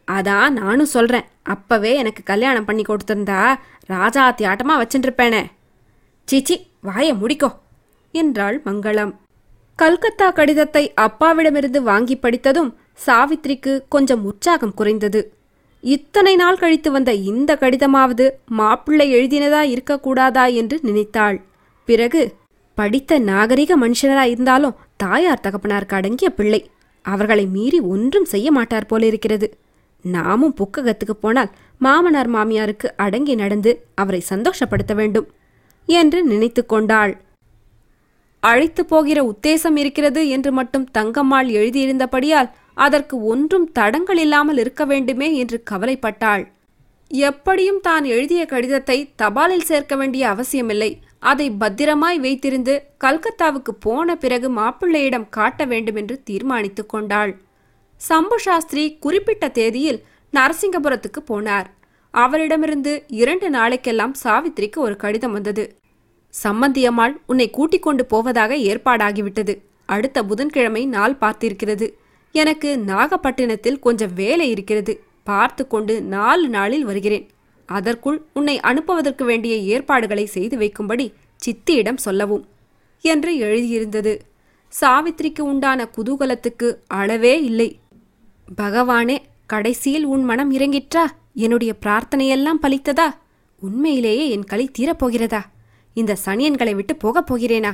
அதான் நானும் சொல்கிறேன் அப்பவே எனக்கு கல்யாணம் பண்ணி கொடுத்திருந்தா ராஜாத்தி ஆட்டமா வச்சுருப்பேனே சீச்சி வாய முடிக்கோ என்றாள் மங்களம். கல்கத்தா கடிதத்தை அப்பாவிடமிருந்து வாங்கி படித்ததும் சாவித்ரிக்கு கொஞ்சம் உற்சாகம் குறைந்தது. இத்தனை நாள் கழித்து வந்த இந்த கடிதமாவது மாப்பிள்ளை எழுதினதா இருக்கக்கூடாதா என்று நினைத்தாள். பிறகு படித்த நாகரிக மனுஷனரா இருந்தாலும் தாயார் தகப்பனாருக்கு அடங்கிய பிள்ளை. அவர்களை மீறி ஒன்றும் செய்ய மாட்டார் போலிருக்கிறது. நாமும் புக்ககத்துக்கு போனால் மாமனார் மாமியாருக்கு அடங்கி நடந்து அவரை சந்தோஷப்படுத்த வேண்டும் என்று நினைத்து கொண்டாள். அழைத்து போகிற உத்தேசம் இருக்கிறது என்று மட்டும் தங்கம்மாள் எழுதியிருந்தபடியால் அதற்கு ஒன்றும் தடங்கள் இல்லாமல் இருக்க வேண்டுமே என்று கவலைப்பட்டாள். எப்படியும் தான் எழுதிய கடிதத்தை தபாலில் சேர்க்க வேண்டிய அவசியமில்லை. அதை பத்திரமாய் வைத்திருந்து கல்கத்தாவுக்கு போன பிறகு மாப்பிள்ளையிடம் காட்ட வேண்டுமென்று தீர்மானித்து கொண்டாள். சம்பு சாஸ்திரி குறிப்பிட்ட தேதியில் நரசிங்கபுரத்துக்கு போனார். அவரிடமிருந்து இரண்டு நாளைக்கெல்லாம் சாவித்திரிக்கு ஒரு கடிதம் வந்தது. சம்மந்தியம்மாள் உன்னை கூட்டிக் கொண்டு போவதாக ஏற்பாடாகிவிட்டது. அடுத்த புதன்கிழமை நாள் பார்த்திருக்கிறது. எனக்கு நாகப்பட்டினத்தில் கொஞ்சம் வேலை இருக்கிறது. பார்த்து கொண்டு நாலு நாளில் வருகிறேன். அதற்குள் உன்னை அனுப்புவதற்கு வேண்டிய ஏற்பாடுகளை செய்து வைக்கும்படி சித்தியிடம் சொல்லவும் என்று எழுதியிருந்தது. சாவித்திரிக்கு உண்டான குதூகலத்துக்கு அளவே இல்லை. பகவானே கடைசியில் உன் மனம் இறங்கிற்றா? என்னுடைய பிரார்த்தனையெல்லாம் பலித்ததா? உண்மையிலேயே என் களி தீரப்போகிறதா? இந்த சனியன்களை விட்டு போகப் போகிறேனா?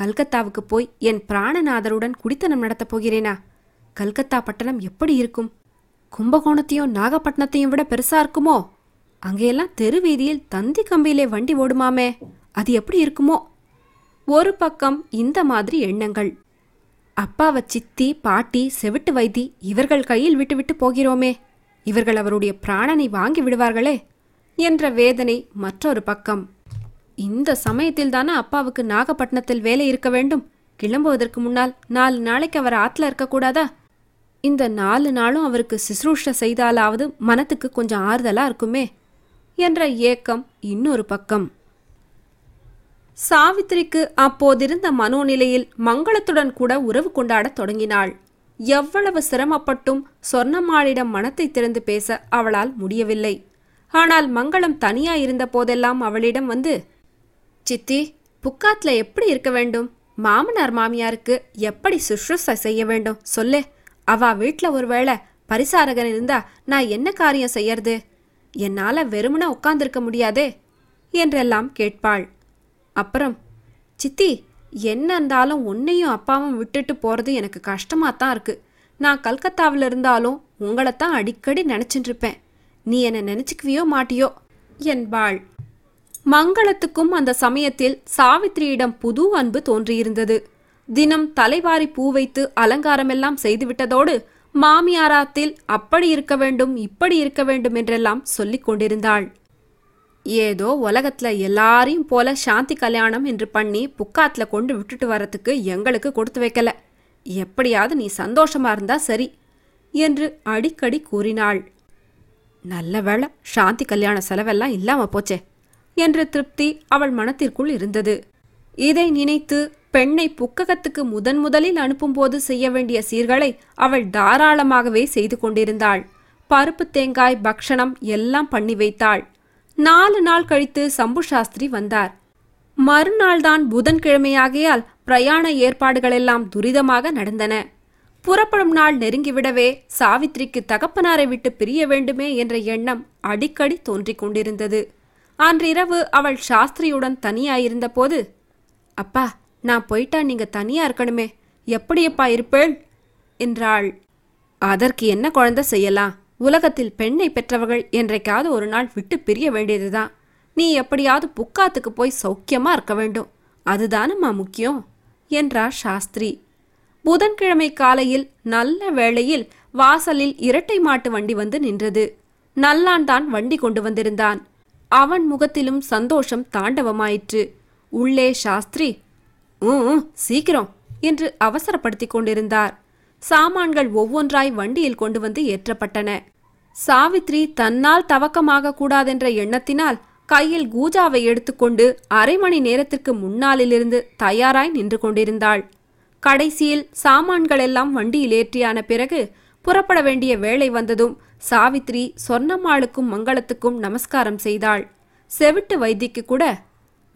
கல்கத்தாவுக்கு போய் என் பிராணநாதருடன் குடித்தனம் நடத்தப் போகிறேனா? கல்கத்தா பட்டணம் எப்படி இருக்கும்? கும்பகோணத்தையும் நாகப்பட்டினத்தையும் விட பெருசா இருக்குமோ? அங்கேயெல்லாம் தெரு வீதியில் தந்தி கம்பியிலே வண்டி ஓடுமாமே? அது எப்படி இருக்குமோ? ஒரு பக்கம் இந்த மாதிரி எண்ணங்கள். அப்பாவை சித்தி பாட்டி செவிட்டு வைத்தி இவர்கள் கையில் விட்டுவிட்டு போகிறோமே. இவர்கள் அவருடைய பிராணனை வாங்கி விடுவார்களே என்ற வேதனை மற்றொரு பக்கம். இந்த சமயத்தில் தானே அப்பாவுக்கு நாகப்பட்டினத்தில் வேலை இருக்க வேண்டும்? கிளம்புவதற்கு முன்னால் நாலு நாளைக்கு அவர் ஆத்துல இருக்கக்கூடாதா இந்த நாலு நாளும் அவருக்கு சிசுரூஷ செய்தாலாவது மனத்துக்கு கொஞ்சம் ஆறுதலா இருக்குமே? என்ற ஏக்கம் இன்னொரு பக்கம். சாவித்திரிக்கு அப்போதிருந்த மனோநிலையில் மங்களத்துடன் கூட உறவு கொண்டாடத் தொடங்கினாள். எவ்வளவு சிரமப்பட்டும் சொர்ணம்மாளிடம் மனத்தை திறந்து பேச அவளால் முடியவில்லை. ஆனால் மங்களம் தனியா இருந்த போதெல்லாம் அவளிடம் வந்து சித்தி புக்காத்ல எப்படி இருக்க வேண்டும்? மாமனார் மாமியாருக்கு எப்படி சுஷ்ருஷ செய்ய வேண்டும்? சொல்லு. அவா வீட்ல ஒருவேளை பரிசாரகன் இருந்தா நான் என்ன காரியம் செய்யறது? என்னால் வெறுமன உட்கார்ந்திருக்க முடியாதே என்றெல்லாம் கேட்பாள். அப்புறம் சித்தி என்ன இருந்தாலும் உன்னையும் அப்பாவும் விட்டுட்டு போகிறது எனக்கு கஷ்டமாக தான் இருக்கு. நான் கல்கத்தாவில் இருந்தாலும் உங்களைத்தான் அடிக்கடி நினச்சிட்டுருப்பேன் நீ என்னை நினச்சிக்குவியோ மாட்டியோ? என்பாள். மங்களத்துக்கும் அந்த சமயத்தில் சாவித்திரியிடம் புது அன்பு தோன்றியிருந்தது. தினம் தலைவாரி பூ வைத்து அலங்காரமெல்லாம் செய்துவிட்டதோடு மாமியாராத்தில் அப்படி இருக்க வேண்டும் இப்படி இருக்க வேண்டும் என்றெல்லாம் சொல்லிக் கொண்டிருந்தாள். ஏதோ உலகத்துல எல்லாரையும் போல சாந்தி கல்யாணம் என்று பண்ணி புக்காத்துல கொண்டு விட்டுட்டு வரத்துக்கு எங்களுக்கு கொடுத்து வைக்கல. எப்படியாவது நீ சந்தோஷமா இருந்தா சரி என்று அடிக்கடி கூறினாள். நல்ல வேளை சாந்தி கல்யாண செலவெல்லாம் இல்லாம போச்சே என்ற திருப்தி அவள் மனத்திற்குள் இருந்தது. இதை நினைத்து பெண்ணை புக்ககத்துக்கு முதன் முதலில் அனுப்பும்போது செய்ய வேண்டிய சீர்களை அவள் தாராளமாகவே செய்து கொண்டிருந்தாள். பருப்பு தேங்காய் பக்ஷணம் எல்லாம் பண்ணி வைத்தாள். நாலு நாள் கழித்து சம்பு சாஸ்திரி வந்தார். மறுநாள்தான் புதன்கிழமையாகையால் பிரயாண ஏற்பாடுகளெல்லாம் துரிதமாக நடந்தன. புறப்படும் நாள் நெருங்கிவிடவே சாவித்திரிக்கு தகப்பனாரை விட்டு பிரிய வேண்டுமே என்ற எண்ணம் அடிக்கடி தோன்றிக் கொண்டிருந்தது. அன்றிரவு அவள் சாஸ்திரியுடன் தனியாயிருந்த போது அப்பா நான் போயிட்டா நீங்க தனியா இருக்கணுமே. எப்படியப்பா இருப்பேள் என்றாள். அதற்கு என்ன குழந்தை செய்யலாம்? உலகத்தில் பெண்ணை பெற்றவர்கள் என்றைக்காவது ஒரு நாள் விட்டு பிரிய வேண்டியதுதான். நீ எப்படியாவது புக்காத்துக்கு போய் சௌக்கியமா இருக்க வேண்டும். அதுதானம்மா முக்கியம்? என்றார் சாஸ்திரி. புதன்கிழமை காலையில் நல்ல வேளையில் வாசலில் இரட்டை மாட்டு வண்டி வந்து நின்றது. நல்லான் தான் வண்டி கொண்டு வந்திருந்தான். அவன் முகத்திலும் சந்தோஷம் தாண்டவமாயிற்று. உள்ளே சாஸ்திரி ஊ சீக்கிரம் என்று அவசரப்படுத்திக் கொண்டிருந்தார். சாமான்கள் ஒவ்வொன்றாய் வண்டியில் கொண்டு வந்து ஏற்றப்பட்டன. சாவித்ரி தன்னால் தவக்கமாக கூடாதென்ற எண்ணத்தினால் கையில் கூஜாவை எடுத்துக்கொண்டு அரை மணி நேரத்திற்கு முன்னாலிலிருந்து தயாராய் நின்று கொண்டிருந்தாள். கடைசியில் சாமான்கள் எல்லாம் வண்டியில் ஏற்றியான பிறகு புறப்பட வேண்டிய வேலை வந்ததும் சாவித்ரி சொர்ணம்மாளுக்கும் மங்களத்துக்கும் நமஸ்காரம் செய்தாள். செவிட்டு வைத்திக்கு கூட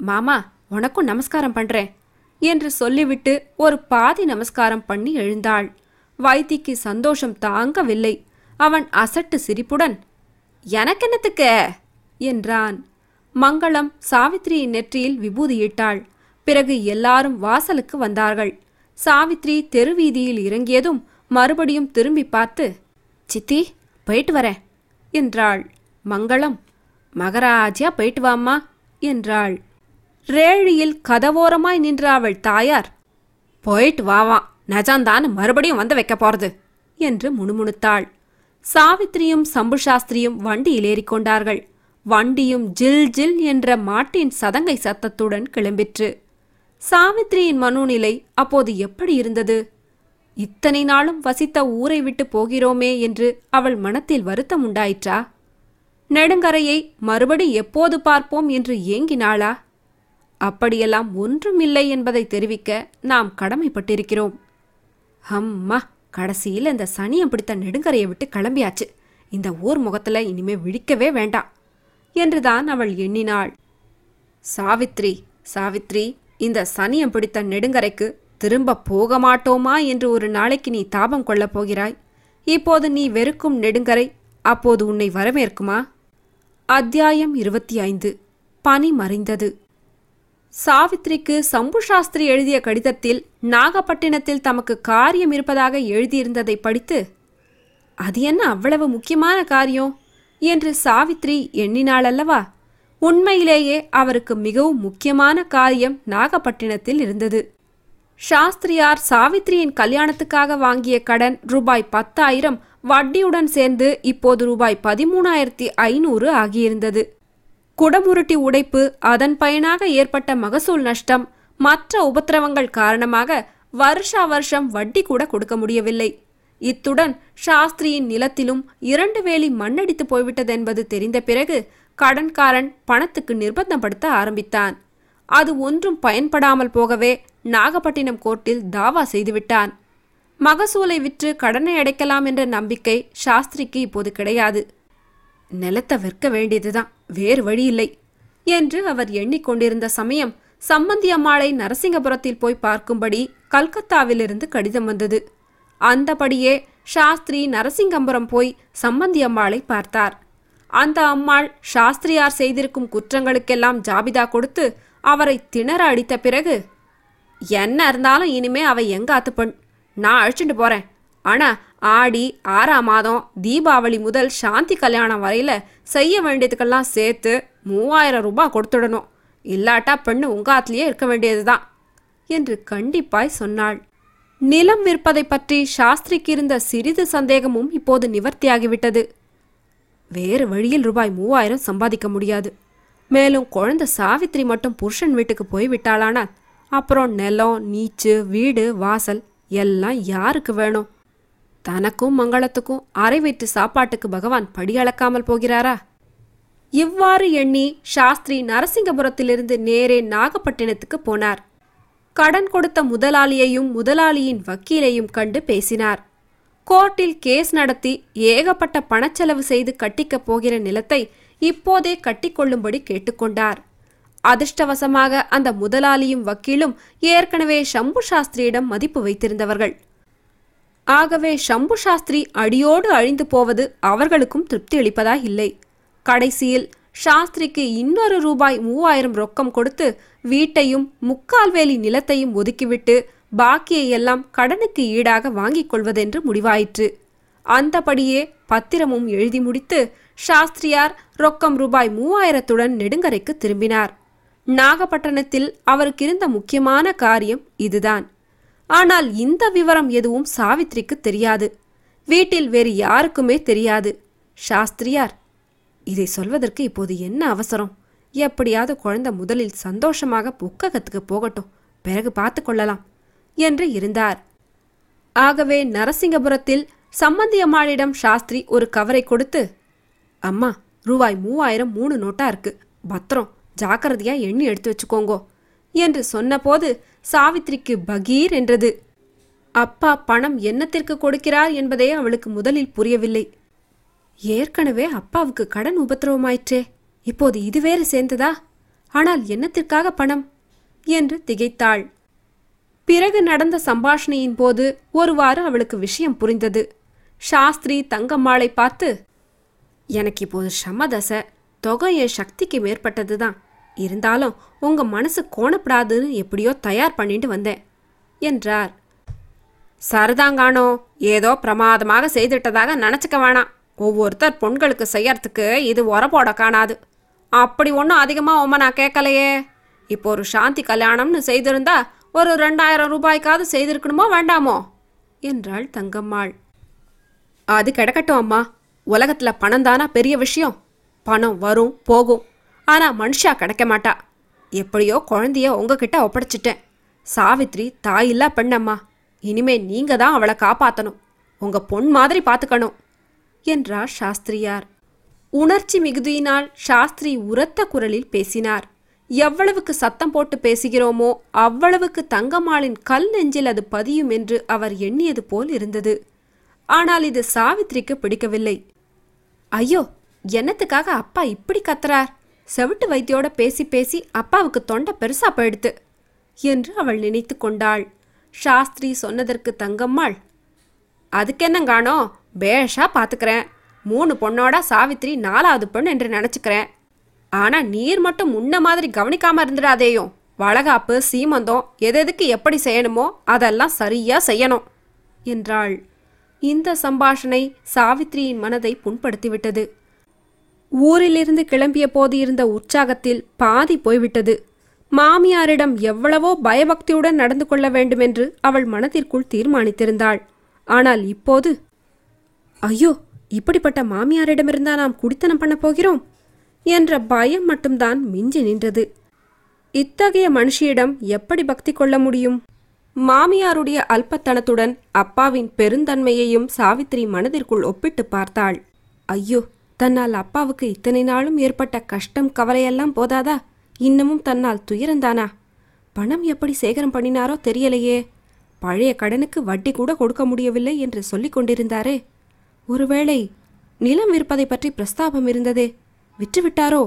மாமா உனக்கும் நமஸ்காரம் பண்றேன். என்று சொல்லிவிட்டு ஒரு பாதி நமஸ்காரம் பண்ணி எழுந்தாள். வைத்திக்கு சந்தோஷம் தாங்கவில்லை. அவன் அசட்டு சிரிப்புடன் எனக்கென்னத்துக்கு? என்றான். மங்களம் சாவித்திரியின் நெற்றியில் விபூதியிட்டாள். பிறகு எல்லாரும் வாசலுக்கு வந்தார்கள். சாவித்ரி தெருவீதியில் இறங்கியதும் மறுபடியும் திரும்பி பார்த்து சித்தி போயிட்டு வரேன் என்றாள். மங்களம் மகராஜியா போயிட்டு வாம்மா என்றாள். ரேழியில் கதவோரமாய் நின்ற அவள் தாயார் போயிட்டு வாவா நஜாந்தான்னு மறுபடியும் வந்து வைக்க போறது என்று முணுமுணுத்தாள். சாவித்திரியும் சம்பு சாஸ்திரியும் வண்டியில் ஏறிக்கொண்டார்கள். வண்டியும் ஜில் ஜில் என்ற மாட்டின் சதங்கை சத்தத்துடன் கிளம்பிற்று. சாவித்திரியின் மனோநிலை அப்போது எப்படி இருந்தது? இத்தனை நாளும் வசித்த ஊரை விட்டு போகிறோமே என்று அவள் மனத்தில் வருத்தம் உண்டாயிற்றா? நெடுங்கரையை மறுபடி எப்போது பார்ப்போம் என்று ஏங்கினாளா? அப்படியெல்லாம் ஒன்றுமில்லை என்பதை தெரிவிக்க நாம் கடமைப்பட்டிருக்கிறோம். அம்மா கடைசியில் இந்த சனியம் பிடித்த நெடுங்கரையை விட்டு கிளம்பியாச்சு. இந்த ஊர் முகத்தில் இனிமே விழிக்கவே வேண்டாம் என்றுதான் அவள் எண்ணினாள். சாவித்ரி சாவித்ரி இந்த சனியம் பிடித்த நெடுங்கரைக்கு திரும்ப போக மாட்டோமா என்று ஒரு நாளைக்கு நீ தாபம் கொள்ளப் போகிறாய்? இப்போது நீ வெறுக்கும் நெடுங்கரை அப்போது உன்னை வரவேற்குமா? அத்தியாயம் இருபத்தி ஐந்து. பனி மறைந்தது. சாவித்ரிக்கு சம்பு சாஸ்திரி எழுதிய கடிதத்தில் நாகப்பட்டினத்தில் தமக்கு காரியம் இருப்பதாக எழுதியிருந்ததை படித்து அது என்ன அவ்வளவு முக்கியமான காரியம்? என்று சாவித்ரி எண்ணினாளல்லவா? உண்மையிலேயே அவருக்கு மிகவும் முக்கியமான காரியம் நாகப்பட்டினத்தில் இருந்தது. சாஸ்திரியார் சாவித்ரியின் கல்யாணத்துக்காக வாங்கிய கடன் ரூபாய் பத்தாயிரம் வட்டியுடன் சேர்ந்து இப்போது ரூபாய் பதிமூணாயிரத்தி ஐநூறு ஆகியிருந்தது. குடமுருட்டி உடைப்பு அதன் பயனாக ஏற்பட்ட மகசூல் நஷ்டம். மற்ற உபத்திரவங்கள் காரணமாக வருஷா வருஷம் வட்டி கூட கொடுக்க முடியவில்லை. இத்துடன் சாஸ்திரியின் நிலத்திலும் இரண்டு வேலி மண்ணடித்து போய்விட்டதென்பது தெரிந்த பிறகு கடன்காரன் பணத்துக்கு நிர்பந்தப்படுத்த ஆரம்பித்தான். அது ஒன்றும் பயன்படாமல் போகவே நாகப்பட்டினம் கோர்ட்டில் தாவா செய்துவிட்டான். மகசூலை விற்று கடனை அடைக்கலாம் என்ற நம்பிக்கை சாஸ்திரிக்கு இப்போது கிடையாது. நிலத்தை விற்க வேண்டியதுதான். வேறு வழி இல்லை. என்று அவர் எண்ணிக்கொண்டிருந்த சமயம் சம்மந்தி அம்மாளை நரசிங்கபுரத்தில் போய் பார்க்கும்படி கல்கத்தாவிலிருந்து கடிதம் வந்தது. அந்தபடியே சாஸ்திரி நரசிங்கபுரம் போய் சம்மந்தி அம்மாளை பார்த்தார். அந்த அம்மாள் சாஸ்திரியார் செய்திருக்கும் குற்றங்களுக்கெல்லாம் ஜாபிதா கொடுத்து அவரை திணற அடித்த பிறகு என்ன இருந்தாலும் இனிமே அவ எங்க ஆத்து பெண்? நான் அழைச்சிட்டு போறேன். ஆனா ஆடி ஆறாம் மாதம் தீபாவளி முதல் சாந்தி கல்யாணம் வரையில் செய்ய வேண்டியதுக்கெல்லாம் சேர்த்து மூவாயிரம் ரூபாய் கொடுத்துடணும். இல்லாட்டா பெண்ணு உங்காத்திலேயே இருக்க இருக்க வேண்டியதுதான் என்று கண்டிப்பாய் சொன்னாள். நிலம் விற்பதை பற்றி சாஸ்திரிக்கு இருந்த சிறிது சந்தேகமும் இப்போது நிவர்த்தியாகிவிட்டது. வேறு வழியில் ரூபாய் மூவாயிரம் சம்பாதிக்க முடியாது. மேலும் குழந்தை சாவித்திரி மட்டும் புருஷன் வீட்டுக்கு போய்விட்டாளானால் அப்புறம் நிலம் நீச்சு வீடு வாசல் எல்லாம் யாருக்கு வேணும்? தனக்கும் மங்களத்துக்கும் அரை வயிற்று சாப்பாட்டுக்கு பகவான் படி அளக்காமல் போகிறாரா? இவ்வாறு எண்ணி சாஸ்திரி நரசிங்கபுரத்திலிருந்து நேரே நாகப்பட்டினத்துக்கு போனார். கடன் கொடுத்த முதலாளியையும் முதலாளியின் வக்கீலையும் கண்டு பேசினார். கோர்ட்டில் கேஸ் நடத்தி ஏகப்பட்ட பணச்செலவு செய்து கட்டிக்கப் போகிற நிலத்தை இப்போதே கட்டிக்கொள்ளும்படி கேட்டுக்கொண்டார் அதிர்ஷ்டவசமாக அந்த முதலாளியும் வக்கீலும் ஏற்கனவே சம்பு சாஸ்திரியிடம் மதிப்பு வைத்திருந்தவர்கள். ஆகவே சம்பு சாஸ்திரி அடியோடு அழிந்து போவது அவர்களுக்கும் திருப்தியளிப்பதா இல்லை. கடைசியில் சாஸ்திரிக்கு இன்னொரு ரூபாய் மூவாயிரம் ரொக்கம் கொடுத்து வீட்டையும் முக்கால் வேலி நிலத்தையும் ஒதுக்கிவிட்டு பாக்கியை எல்லாம் கடனுக்கு ஈடாக வாங்கிக் கொள்வதென்று முடிவாயிற்று. அந்தபடியே பத்திரமும் எழுதி முடித்து சாஸ்திரியார் ரொக்கம் ரூபாய் மூவாயிரத்துடன் நெடுங்கரைக்கு திரும்பினார். நாகப்பட்டினத்தில் அவருக்கு இருந்த முக்கியமான காரியம் இதுதான். ஆனால் இந்த விவரம் எதுவும் சாவித்ரிக்கு தெரியாது. வீட்டில் வேறு யாருக்குமே தெரியாது. சாஸ்திரியார் இதை சொல்வதற்கு இப்போது என்ன அவசரம்? எப்படியாவது குழந்தை முதலில் சந்தோஷமாக புக்ககத்துக்கு போகட்டும் பிறகு பார்த்து கொள்ளலாம் என்று இருந்தார். ஆகவே நரசிங்கபுரத்தில் சம்மந்தியம்மாளிடம் சாஸ்திரி ஒரு கவரை கொடுத்து அம்மா ரூபாய் மூவாயிரம் மூணு நோட்டா இருக்கு. பத்திரம் ஜாக்கிரதையா எண்ணி எடுத்து வச்சுக்கோங்கோ என்று சொன்னபோது சாவித்ரிக்கு பகீர் என்றது. அப்பா பணம் என்னத்திற்கு கொடுக்கிறார் என்பதே அவளுக்கு முதலில் புரியவில்லை. ஏற்கனவே அப்பாவுக்கு கடன் உபத்திரவமாயிற்றே. இப்போது இது வேறு சேர்ந்ததா? ஆனால் என்னத்திற்காக பணம்? என்று திகைத்தாள். பிறகு நடந்த சம்பாஷணையின் போது ஒருவாறு அவளுக்கு விஷயம் புரிந்தது. சாஸ்திரி தங்கம்மாளை பார்த்து எனக்கு இப்போது சமதசை தொகை என் சக்திக்கு மேற்பட்டதுதான். இருந்தாலும் உங்க மனசு கோணப்படாதுன்னு எப்படியோ தயார் பண்ணிட்டு வந்தேன் என்றார். சரதாங்கானோ ஏதோ பிரமாதமாக செய்துட்டதாக நினச்சிக்க வேணாம். ஒவ்வொருத்தர் பொண்களுக்கு செய்யறதுக்கு இது உரப்போட காணாது. அப்படி ஒன்றும் அதிகமாக உமா நான் கேட்கலையே. இப்போ ஒரு சாந்தி கல்யாணம்னு செய்திருந்தா ஒரு ரெண்டாயிரம் ரூபாய்க்காவது செய்திருக்கணுமோ வேண்டாமோ? என்றாள் தங்கம்மாள். அது கிடக்கட்டும் அம்மா. உலகத்தில் பணம் தானா பெரிய விஷயம். பணம் வரும் போகும். ஆனால் மனுஷா கிடைக்க மாட்டா. எப்படியோ குழந்தைய உங்ககிட்ட ஒப்படைச்சிட்டேன். சாவித்ரி தாயில்லா பெண்ணம்மா இனிமே நீங்க தான் அவளை காப்பாத்தணும். உங்க பொன் மாதிரி பார்த்துக்கணும் என்றார் சாஸ்திரியார். உணர்ச்சி மிகுதியினால் சாஸ்திரி உரத்த குரலில் பேசினார். எவ்வளவுக்கு சத்தம் போட்டு பேசுகிறோமோ அவ்வளவுக்கு தங்கம்மாளின் கல் நெஞ்சில் அது பதியும் என்று அவர் எண்ணியது போல் இருந்தது. ஆனால் இது சாவித்ரிக்கு பிடிக்கவில்லை. ஐயோ என்னத்துக்காக அப்பா இப்படி கத்துறார்? செவிட்டு வைத்தியோட பேசி பேசி அப்பாவுக்கு தொண்டை பெருசா போயிடுத்து என்று அவள் நினைத்து கொண்டாள். சாஸ்திரி சொன்னதற்கு தங்கம்மாள் அதுக்கென்னங்கானோ பேஷா பார்த்துக்கிறேன் மூணு பொண்ணோட சாவித்திரி நாலாவது பெண் என்று நினச்சிக்கிறேன். ஆனால் நீர் மட்டும் முன்ன மாதிரி கவனிக்காமல் இருந்துடாதேயும் வளகாப்பு சீமந்தம் எதெதுக்கு எப்படி செய்யணுமோ அதெல்லாம் சரியாக செய்யணும் என்றாள். இந்த சம்பாஷணை சாவித்ரியின் மனதை புண்படுத்திவிட்டது. ஊரிலிருந்து கிளம்பிய போது இருந்த உற்சாகத்தில் பாதி போய்விட்டது. மாமியாரிடம் எவ்வளவோ பயபக்தியுடன் நடந்து கொள்ள வேண்டுமென்று அவள் மனதிற்குள் தீர்மானித்திருந்தாள். ஆனால் இப்போது ஐயோ இப்படிப்பட்ட மாமியாரிடமிருந்தா நாம் குடித்தனம் பண்ணப் போகிறோம்? என்ற பயம் மட்டும்தான் மிஞ்சி நின்றது. இத்தகைய மனுஷியிடம் எப்படி பக்தி கொள்ள முடியும்? மாமியாருடைய அல்பத்தனத்துடன் அப்பாவின் பெருந்தன்மையையும் சாவித்திரி மனதிற்குள் ஒப்பிட்டு பார்த்தாள். ஐயோ தன்னால் அப்பாவுக்கு இத்தனை நாளும் ஏற்பட்ட கஷ்டம் கவலையெல்லாம் போதாதா? இன்னமும் தன்னால் துயரந்தானா? பணம் எப்படி சேகரம் பண்ணினாரோ தெரியலையே. பழைய கடனுக்கு வட்டி கூட கொடுக்க முடியவில்லை என்று சொல்லிக் கொண்டிருந்தாரே. ஒருவேளை நிலம் விற்பதை பற்றி பிரஸ்தாபம் இருந்ததே? விற்றுவிட்டாரோ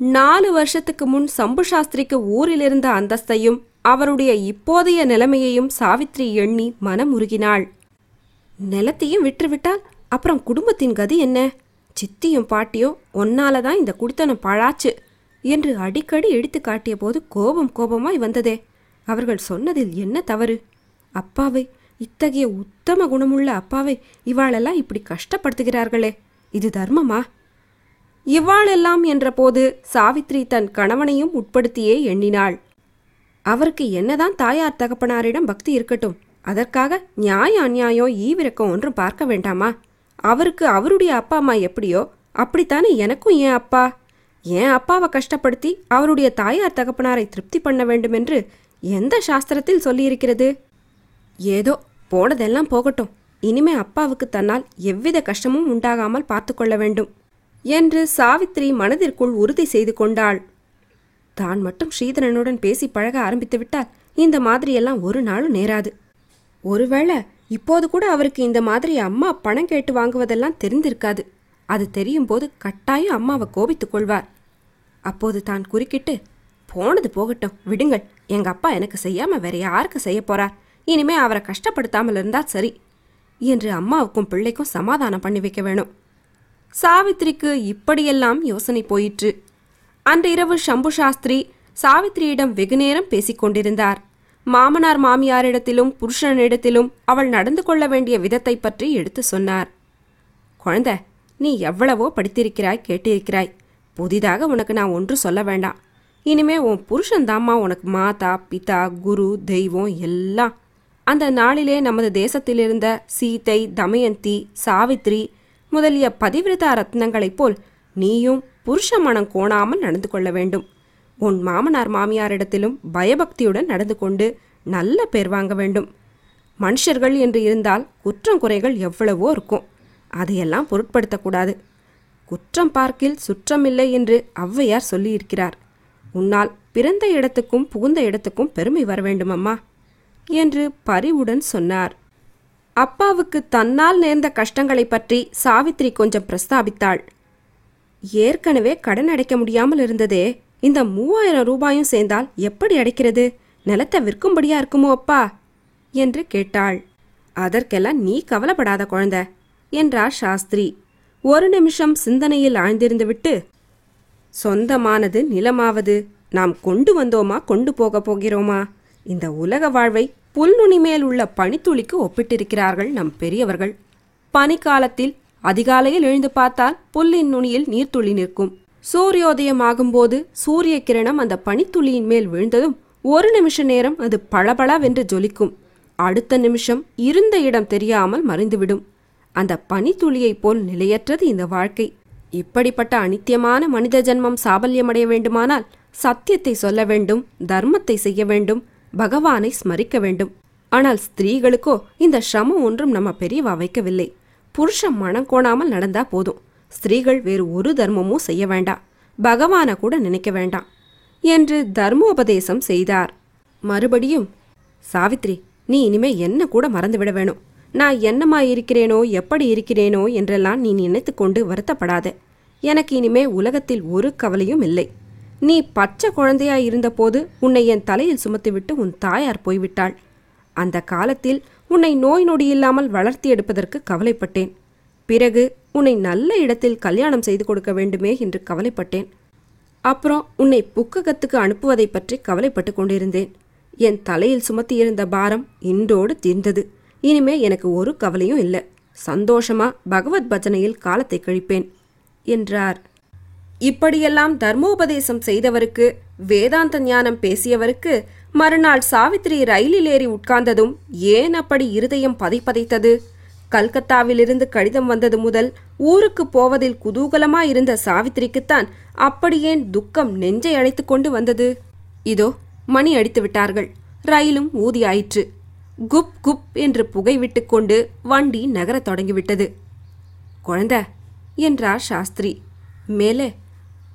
நாலு வருஷத்துக்கு முன் சம்பு சாஸ்திரிக்கு ஊரில் இருந்த அந்தஸ்தையும் அவருடைய இப்போதைய நிலைமையையும் சாவித்ரி எண்ணி மனம் உருகினாள் நிலத்தையும் விற்றுவிட்டால் அப்புறம் குடும்பத்தின் கதி என்ன? சித்தியும் பாட்டியோ ஒன்னால தான் இந்த குடித்தனம் பாழாச்சு என்று அடிக்கடி எடுத்து காட்டிய போது கோபம் கோபமாய் வந்ததே. அவர்கள் சொன்னதில் என்ன தவறு? அப்பாவை இத்தகைய உத்தம குணமுள்ள அப்பாவை இவாளெல்லாம் இப்படி கஷ்டப்படுத்துகிறார்களே இது தர்மமா? இவ்வாளெல்லாம் என்றபோது சாவித்ரி தன் கணவனையும் உட்படுத்தியே எண்ணினாள். அவருக்கு என்னதான் தாயார் தகப்பனாரிடம் பக்தி இருக்கட்டும் அதற்காக நியாய அநியாயம் ஈவிரக்கம் ஒன்றும் பார்க்க வேண்டாமா? அவருக்கு அவருடைய அப்பா அம்மா எப்படியோ அப்படித்தானே எனக்கும் என் அப்பா. என் அப்பாவை கஷ்டப்படுத்தி அவருடைய தாயார் தகப்பனாரை திருப்தி பண்ண வேண்டுமென்று எந்த சாஸ்திரத்தில் சொல்லியிருக்கிறது? ஏதோ போனதெல்லாம் போகட்டும். இனிமே அப்பாவுக்கு தன்னால் எவ்வித கஷ்டமும் உண்டாகாமல் பார்த்து கொள்ள வேண்டும் என்று சாவித்ரி மனதிற்குள் உறுதி செய்து கொண்டாள். தான் மட்டும் ஸ்ரீதரனுடன் பேசி பழக ஆரம்பித்துவிட்டால் இந்த மாதிரியெல்லாம் ஒரு நாளும் நேராது. ஒருவேளை இப்போது கூட அவருக்கு இந்த மாதிரி அம்மா பணம் கேட்டு வாங்குவதெல்லாம் தெரிந்திருக்காது. அது தெரியும் போது கட்டாயம் அம்மாவை கோபித்துக் கொள்வார். அப்போது தான் குறுக்கிட்டு போனது போகட்டும் விடுங்கள். எங்க அப்பா எனக்கு செய்யாம வேற யாருக்கு செய்ய போறார்? இனிமே அவரை கஷ்டப்படுத்தாமல் இருந்தால் சரி என்று அம்மாவுக்கும் பிள்ளைக்கும் சமாதானம் பண்ணி வைக்க வேணும். சாவித்திரிக்கு இப்படியெல்லாம் யோசனை போயிற்று. அன்றிரவு இரவு சம்பு சாஸ்திரி சாவித்திரியிடம் வெகுநேரம் பேசிக்கொண்டிருந்தார் கொண்டிருந்தார். மாமனார் மாமியாரிடத்திலும் புருஷனிடத்திலும் அவள் நடந்து கொள்ள வேண்டிய விதத்தை பற்றி எடுத்து சொன்னார். குழந்தை நீ எவ்வளவோ படித்திருக்கிறாய் கேட்டிருக்கிறாய். புதிதாக உனக்கு நான் ஒன்று சொல்ல வேண்டாம். இனிமே உன் புருஷன்தாம்மா உனக்கு மாதா பிதா குரு தெய்வம் எல்லாம். அந்த நாளிலே நமது தேசத்திலிருந்த சீதை தமயந்தி சாவித்ரி முதலிய பதிவிரதா ரத்னங்களைப் போல் நீயும் புருஷ மனம் கோணாமல் நடந்து கொள்ள வேண்டும். உன் மாமனார் மாமியாரிடத்திலும் பயபக்தியுடன் நடந்து கொண்டு நல்ல பேர் வாங்க வேண்டும். மனுஷர்கள் என்று இருந்தால் குற்றம் குறைகள் எவ்வளவோ இருக்கும். அதையெல்லாம் பொருட்படுத்தக்கூடாது குற்றம் பார்க்கில் சுற்றமில்லை என்று ஔவையார் சொல்லியிருக்கிறார். உன்னால் பிறந்த இடத்துக்கும் புகுந்த இடத்துக்கும் பெருமை வர வேண்டுமம்மா? என்று பரிவுடன் சொன்னார். அப்பாவுக்கு தன்னால் நேர்ந்த கஷ்டங்களைப் பற்றி சாவித்ரி கொஞ்சம் பிரஸ்தாபித்தாள். ஏற்கனவே கடன் அடைக்க முடியாமல் இருந்ததே இந்த மூவாயிரம் ரூபாயும் சேர்ந்தால் எப்படி அடைக்கிறது? நிலத்தை விற்கும்படியா இருக்குமோ அப்பா? என்று கேட்டாள். அதற்கெல்லாம் நீ கவலைப்படாத குழந்த என்றார் சாஸ்திரி. ஒரு நிமிஷம் சிந்தனையில் ஆழ்ந்திருந்துவிட்டு சொந்தமானது நிலமாவது நாம் கொண்டு வந்தோமா கொண்டு போக போகிறோமா? இந்த உலக வாழ்வை புல்நுனி மேல் உள்ள பனித்துளிக்கு ஒப்பிட்டிருக்கிறார்கள் நம் பெரியவர்கள். பனிக்காலத்தில் அதிகாலையில் எழுந்து பார்த்தால் புல்லின் நுனியில் நீர்த்துளி நிற்கும். சூரியோதயம் ஆகும்போது சூரிய கிரணம் அந்த பனித்துளியின் மேல் விழுந்ததும் ஒரு நிமிஷ நேரம் அது பளபளவென்று ஜொலிக்கும். அடுத்த நிமிஷம் இருந்த இடம் தெரியாமல் மறைந்துவிடும். அந்த பனித்துளியைப் போல் நிலையற்றது இந்த வாழ்க்கை. இப்படிப்பட்ட அனித்தியமான மனித ஜென்மம் சாபல்யமடைய வேண்டுமானால் சத்தியத்தை சொல்ல வேண்டும் தர்மத்தை செய்ய வேண்டும் பகவானை ஸ்மரிக்க வேண்டும். ஆனால் ஸ்திரீகளுக்கோ இந்த சிரமம் ஒன்றும் நம்ம பெரியவா வைக்கவில்லை. புருஷன் மனம் கோணாமல் நடந்தா போதும். ஸ்திரீகள் வேறு ஒரு தர்மமும் செய்ய வேண்டாம். பகவானை கூட நினைக்க வேண்டாம் என்று தர்மோபதேசம் செய்தார். மறுபடியும் சாவித்ரி நீ இனிமே என்ன கூட மறந்துவிட வேணும். நான் என்னமா இருக்கிறேனோ எப்படி இருக்கிறேனோ என்றெல்லாம் நீ நினைத்து கொண்டு வருத்தப்படாத. எனக்கு இனிமே உலகத்தில் ஒரு கவலையும் இல்லை. நீ பச்சை குழந்தையாய் இருந்தபோது உன்னை என் தலையில் சுமத்திவிட்டு உன் தாயார் போய்விட்டாள். அந்த காலத்தில் உன்னை நோய் நொடியில்லாமல் வளர்த்தி எடுப்பதற்கு கவலைப்பட்டேன். பிறகு உன்னை நல்ல இடத்தில் கல்யாணம் செய்து கொடுக்க வேண்டுமே என்று கவலைப்பட்டேன். அப்புறம் உன்னை புக்ககத்துக்கு அனுப்புவதை பற்றி கவலைப்பட்டு கொண்டிருந்தேன். என் தலையில் சுமத்தியிருந்த பாரம் இன்றோடு தீர்ந்தது. இனிமே எனக்கு ஒரு கவலையும் இல்லை. சந்தோஷமா பகவத் பஜனையில் காலத்தை கழிப்பேன் என்றார். இப்படியெல்லாம் தர்மோபதேசம் செய்தவருக்கு வேதாந்த ஞானம் பேசியவருக்கு மறுநாள் சாவித்திரி ரயிலில் ஏறி உட்கார்ந்ததும் ஏன் அப்படி இருதயம் பதைப்பதைத்தது கல்கத்தாவிலிருந்து கடிதம் வந்தது முதல் ஊருக்கு போவதில் குதூகலமாயிருந்த சாவித்திரிக்குத்தான் அப்படியேன் துக்கம் நெஞ்சை அழைத்து கொண்டு வந்தது. இதோ மணி அடித்து விட்டார்கள். ரயிலும் ஊதியாயிற்று. குப் குப் என்று புகை விட்டுக்கொண்டு வண்டி நகரத் தொடங்கிவிட்டது. குழந்த என்றார் சாஸ்திரி. மேலே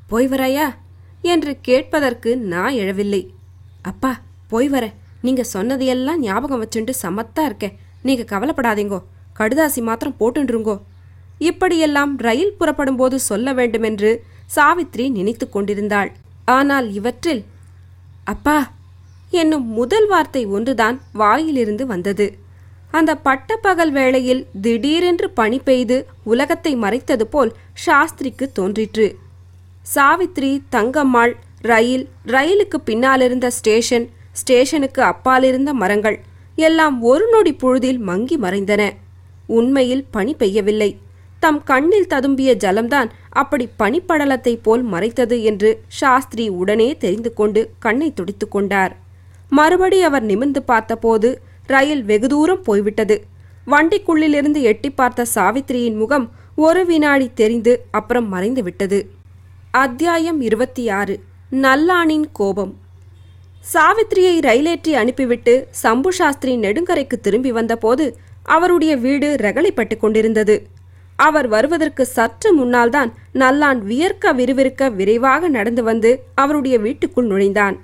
போய் வராயா? என்று கேட்பதற்கு நான் எழவில்லை. அப்பா போய் வர. நீங்க சொன்னதையெல்லாம் ஞாபகம் வச்சுண்டு சமத்தா இருக்கேன் நீங்க கவலைப்படாதீங்கோ. கடுதாசி மாத்திரம் போட்டுருங்கோ இப்படியெல்லாம் ரயில் புறப்படும் போது சொல்ல வேண்டுமென்று சாவித்ரி நினைத்து கொண்டிருந்தாள். ஆனால் இவற்றில் அப்பா என்னும் முதல் வார்த்தை ஒன்றுதான் வாயிலிருந்து வந்தது. அந்த பட்டப்பகல் வேளையில் திடீரென்று பனி பெய்து உலகத்தை மறைத்தது போல் சாஸ்திரிக்கு தோன்றிற்று. சாவித்ரி தங்கம்மாள் ரயில் ரயிலுக்கு பின்னாலிருந்த ஸ்டேஷன் ஸ்டேஷனுக்கு அப்பாலிருந்த மரங்கள் எல்லாம் ஒரு நொடி பொழுதில் மங்கி மறைந்தன. உண்மையில் பனி பெய்யவில்லை. தம் கண்ணில் ததும்பிய ஜலம்தான் அப்படி பனிப்படலத்தைப் போல் மறைத்தது என்று சாஸ்திரி உடனே தெரிந்து கொண்டு கண்ணை துடித்து கொண்டார். மறுபடி அவர் நிமிர்ந்து பார்த்தபோது ரயில் வெகு தூரம் போய்விட்டது. வண்டிக்குள்ளிலிருந்து எட்டி பார்த்த சாவித்திரியின் முகம் ஒரு வினாடி தெரிந்து அப்புறம் மறைந்து விட்டது. அத்தியாயம் இருபத்தி ஆறு நல்லானின் கோபம். சாவித்திரியை ரயிலேற்றி அனுப்பிவிட்டு சம்பு சாஸ்திரி நெடுங்கரைக்கு திரும்பி வந்தபோது அவருடைய வீடு ரகளைப்பட்டு கொண்டிருந்தது. அவர் வருவதற்கு சற்று முன்னால்தான் நல்லான் வியர்க்க விறுவிறுக்க விரைவாக நடந்து வந்து அவருடைய வீட்டுக்குள் நுழைந்தான்.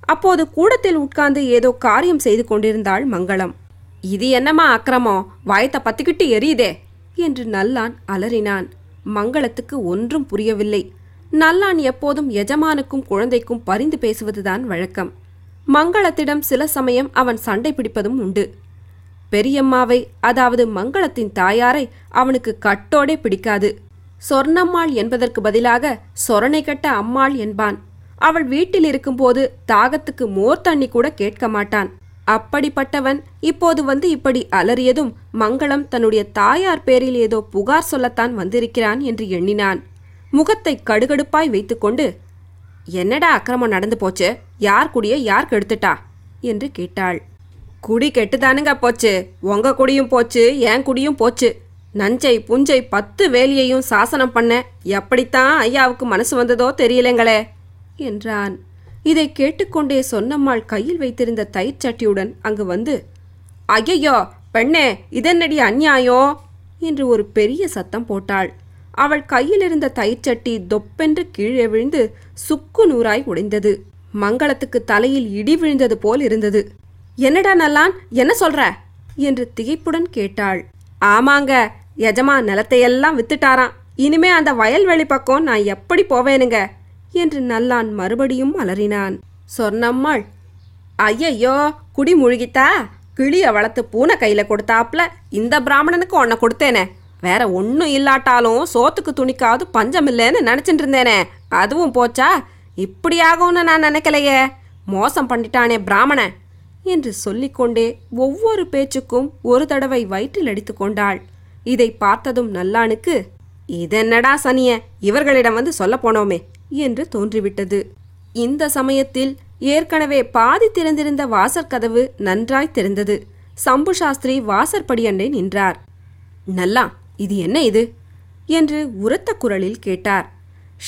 அப்போது கூடத்தில் உட்கார்ந்து ஏதோ காரியம் செய்து கொண்டிருந்தாள் மங்களம். இது என்னம்மா அக்கிரமம்? வயத்தை பத்திக்கிட்டு எரியுதே? என்று நல்லான் அலறினான். மங்களத்துக்கு ஒன்றும் புரியவில்லை. நல்லான் எப்போதும் எஜமானுக்கும் குழந்தைக்கும் பரிந்து பேசுவதுதான் வழக்கம். மங்களத்திடம் சில சமயம் அவன் சண்டை பிடிப்பதும் உண்டு. பெரியம்மாவை அதாவது மங்களத்தின் தாயாரை அவனுக்கு கட்டோடே பிடிக்காது. சொர்ணம்மாள் என்பதற்கு பதிலாக சொரணை கட்ட அம்மாள் என்பான். அவள் வீட்டில் இருக்கும்போது தாகத்துக்கு மோர் தண்ணி கூட கேட்க மாட்டான். அப்படிப்பட்டவன் இப்போது வந்து இப்படி அலறியதும் மங்களம் தன்னுடைய தாயார் பேரில் ஏதோ புகார் சொல்லத்தான் வந்திருக்கிறான் என்று எண்ணினான். முகத்தை கடுகடுப்பாய் வைத்துக்கொண்டு என்னடா அக்கிரமம் நடந்து போச்சு? யார் குடிய யார் கெடுத்துட்டா? என்று கேட்டாள். குடி கெட்டுதானுங்க போச்சு. உங்க குடியும் போச்சு என் குடியும் போச்சு. நஞ்சை புஞ்சை பத்து வேலியையும் சாசனம் பண்ண எப்படித்தான் ஐயாவுக்கு மனசு வந்ததோ தெரியலங்களே என்றான். இதை கேட்டுக்கொண்டே சொன்னம்மாள் கையில் வைத்திருந்த தயிர் சட்டியுடன் அங்கு வந்து ஐயையோ பெண்ணே இதென்னடி அந்நியாயம் என்று ஒரு பெரிய சத்தம் போட்டாள். அவள் கையில் இருந்த தயிர் சட்டி தொப்பென்று கீழே விழுந்து சுக்கு நூறாய் உடைந்தது. மங்களத்துக்கு தலையில் இடி விழுந்தது போல் இருந்தது. என்னடா நல்லான்? என்ன சொல்ற? என்று திகைப்புடன் கேட்டாள். ஆமாங்க எஜமா நிலத்தையெல்லாம் வித்துட்டாராம். இனிமே அந்த வயல்வெளி பக்கம் நான் எப்படி போவேனுங்க? என்று நல்லான் மறுபடியும் அலறினான். சொன்னம்மாள் ஐயையோ குடி முழுகித்தா கிளிய வளர்த்து பூனை கையில கொடுத்தாப்ல இந்த பிராமணனுக்கு உன்னை கொடுத்தேனே. வேற ஒன்றும் இல்லாட்டாலும் சோத்துக்கு துணிக்காவது பஞ்சம் இல்லைன்னு நினச்சிட்டு இருந்தேனே. அதுவும் போச்சா? இப்படி ஆகும்னு நான் நினைக்கலையே. மோசம் பண்ணிட்டானே பிராமணன். என்று சொல்லிக்கொண்டே ஒவ்வொரு பேச்சுக்கும் ஒரு தடவை வயிற்றில் அடித்து கொண்டாள். இதை பார்த்ததும் நல்லானுக்கு இதென்னடா சனிய இவர்களிடம் வந்து சொல்ல போனோமே என்று தோன்றிவிட்டது. இந்த சமயத்தில் ஏற்கனவே பாதி திறந்திருந்த வாசற்கதவு நன்றாய் திறந்தது. சம்பு சாஸ்திரி வாசற்படியண்டை நின்றார். நல்லா இது என்ன இது? என்று உரத்த குரலில் கேட்டார்.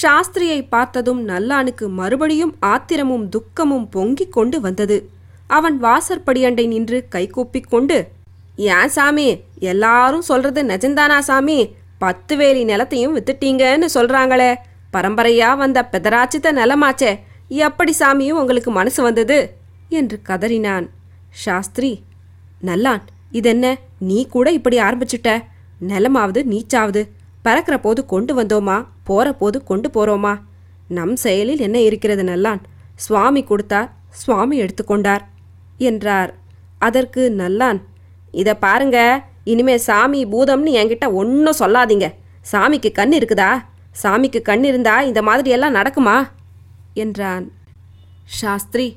சாஸ்திரியை பார்த்ததும் நல்லானுக்கு மறுபடியும் ஆத்திரமும் துக்கமும் பொங்கிக் கொண்டு வந்தது. அவன் வாசற்படியண்டை நின்று கைகூப்பிக் கொண்டு ஏன் சாமி எல்லாரும் சொல்றது நிஜந்தானா சாமி? பத்து வேலி நிலத்தையும் வித்துட்டீங்கன்னு சொல்றாங்களே. பரம்பரையா வந்த பெதராச்சித்த நிலமாச்சே. எப்படி சாமியும் உங்களுக்கு மனசு வந்தது? என்று கதறினான். சாஸ்திரி நல்லான் இதென்ன நீ கூட இப்படி ஆரம்பிச்சுட்ட? நிலமாவது நீச்சாவது பறக்கிற போது கொண்டு வந்தோமா? போற போது கொண்டு போறோமா? நம் செயலில் என்ன இருக்கிறது நல்லான்? சுவாமி கொடுத்தார் சுவாமி எடுத்துக்கொண்டார். என்றார். அதற்கு நல்லான். இதை பாருங்க. இனிமே சாமி பூதம்னு என்கிட்ட ஒன்றும் சொல்லாதீங்க. சாமிக்கு கண் இருக்குதா? சாமிக்கு கண் இருந்தா இந்த மாதிரி எல்லாம் நடக்குமா? என்றான். சாஸ்திரி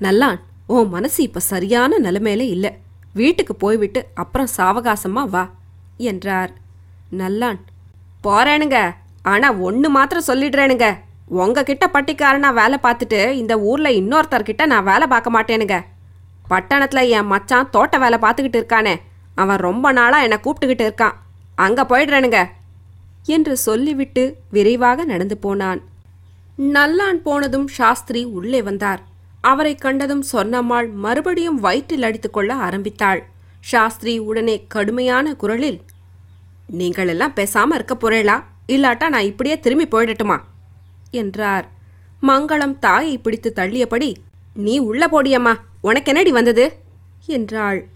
நல்லான். உன் மனசு இப்போ சரியான நிலைமையில இல்லை. வீட்டுக்கு போய்விட்டு அப்புறம் சாவகாசமா வா என்றார். நல்லான். போறேனுங்க. ஆனா ஒன்று மாத்திரம் சொல்லிடுறேனுங்க. உங்ககிட்ட பட்டிக்காரனா வேலை பார்த்துட்டு இந்த ஊர்ல இன்னொருத்தர்கிட்ட நான் வேலை பார்க்க மாட்டேனுங்க. பட்டணத்தில் என் மச்சான் தோட்ட வேலை பார்த்துக்கிட்டு இருக்கானே. அவன் ரொம்ப நாளாக என்னை கூப்பிட்டுக்கிட்டு இருக்கான். அங்கே போயிடுறேனுங்க. என்று சொல்லிவிட்டு விரைவாக நடந்து போனான். நல்லான் போனதும் சாஸ்திரி உள்ளே வந்தார். அவரை கண்டதும் சொன்னம்மாள் மறுபடியும் வயிற்றில் அடித்துக்கொள்ள ஆரம்பித்தாள். சாஸ்திரி உடனே கடுமையான குரலில் நீங்கள் எல்லாம் பேசாமல் இருக்க போறேளா இல்லாட்டா நான் இப்படியே திரும்பி போயிடட்டுமா? என்றார். மங்களம் தாயை பிடித்து தள்ளியபடி நீ உள்ள போடியம்மா. உனக்கு என்னடி வந்தது? என்றாள்.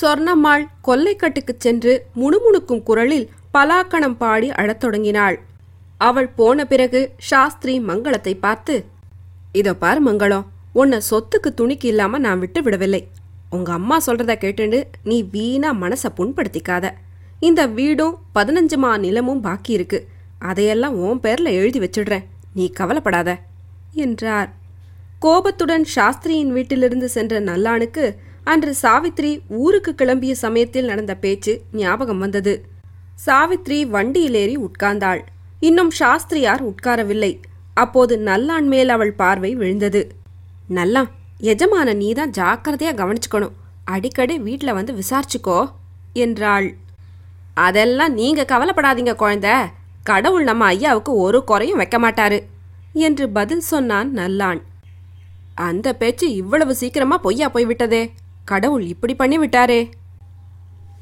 சொர்ணம்மாள் கொல்லைக்கட்டுக்குச் சென்று முணுமுணுக்கும் குரலில் பலாக்கணம் பாடி அழத் தொடங்கினாள். அவள் போன பிறகு சாஸ்திரி மங்களத்தை பார்த்து இதோ பார் மங்களம் உன்னை சொத்துக்கு துணிக்கு இல்லாம நான் விட்டு விடவில்லை. உங்க அம்மா சொல்றத கேட்டுண்டு நீ வீணா மனசை புண்படுத்திக்காத. இந்த வீடும் பதினஞ்சு மா நிலமும் பாக்கி இருக்கு. அதையெல்லாம் உன் பேர்ல எழுதி வச்சிடுறேன். நீ கவலைப்படாத என்றார். கோபத்துடன் சாஸ்திரியின் வீட்டிலிருந்து சென்ற நல்லானுக்கு அன்று சாவித்ரி ஊருக்கு கிளம்பிய சமயத்தில் நடந்த பேச்சு ஞாபகம் வந்தது. சாவித்ரி வண்டியிலேறி உட்கார்ந்தாள். இன்னும் சாஸ்திரியார் உட்காரவில்லை. அப்போது நல்லான் மேல் அவள் பார்வை விழுந்தது. நல்லா எஜமான நீதான் ஜாக்கிரதையா கவனிச்சுக்கணும். அடிக்கடி வீட்டில் வந்து விசாரிச்சுக்கோ என்றாள். அதெல்லாம் நீங்க கவலைப்படாதீங்க குழந்தை. கடவுள் நம்ம ஐயாவுக்கு ஒரு குறையும் வைக்க மாட்டாரு என்று பதில் சொன்னான் நல்லான். அந்த பேச்சு இவ்வளவு சீக்கிரமா பொய்யா போய்விட்டதே. கடவுள் இப்படி பண்ணி விட்டாரே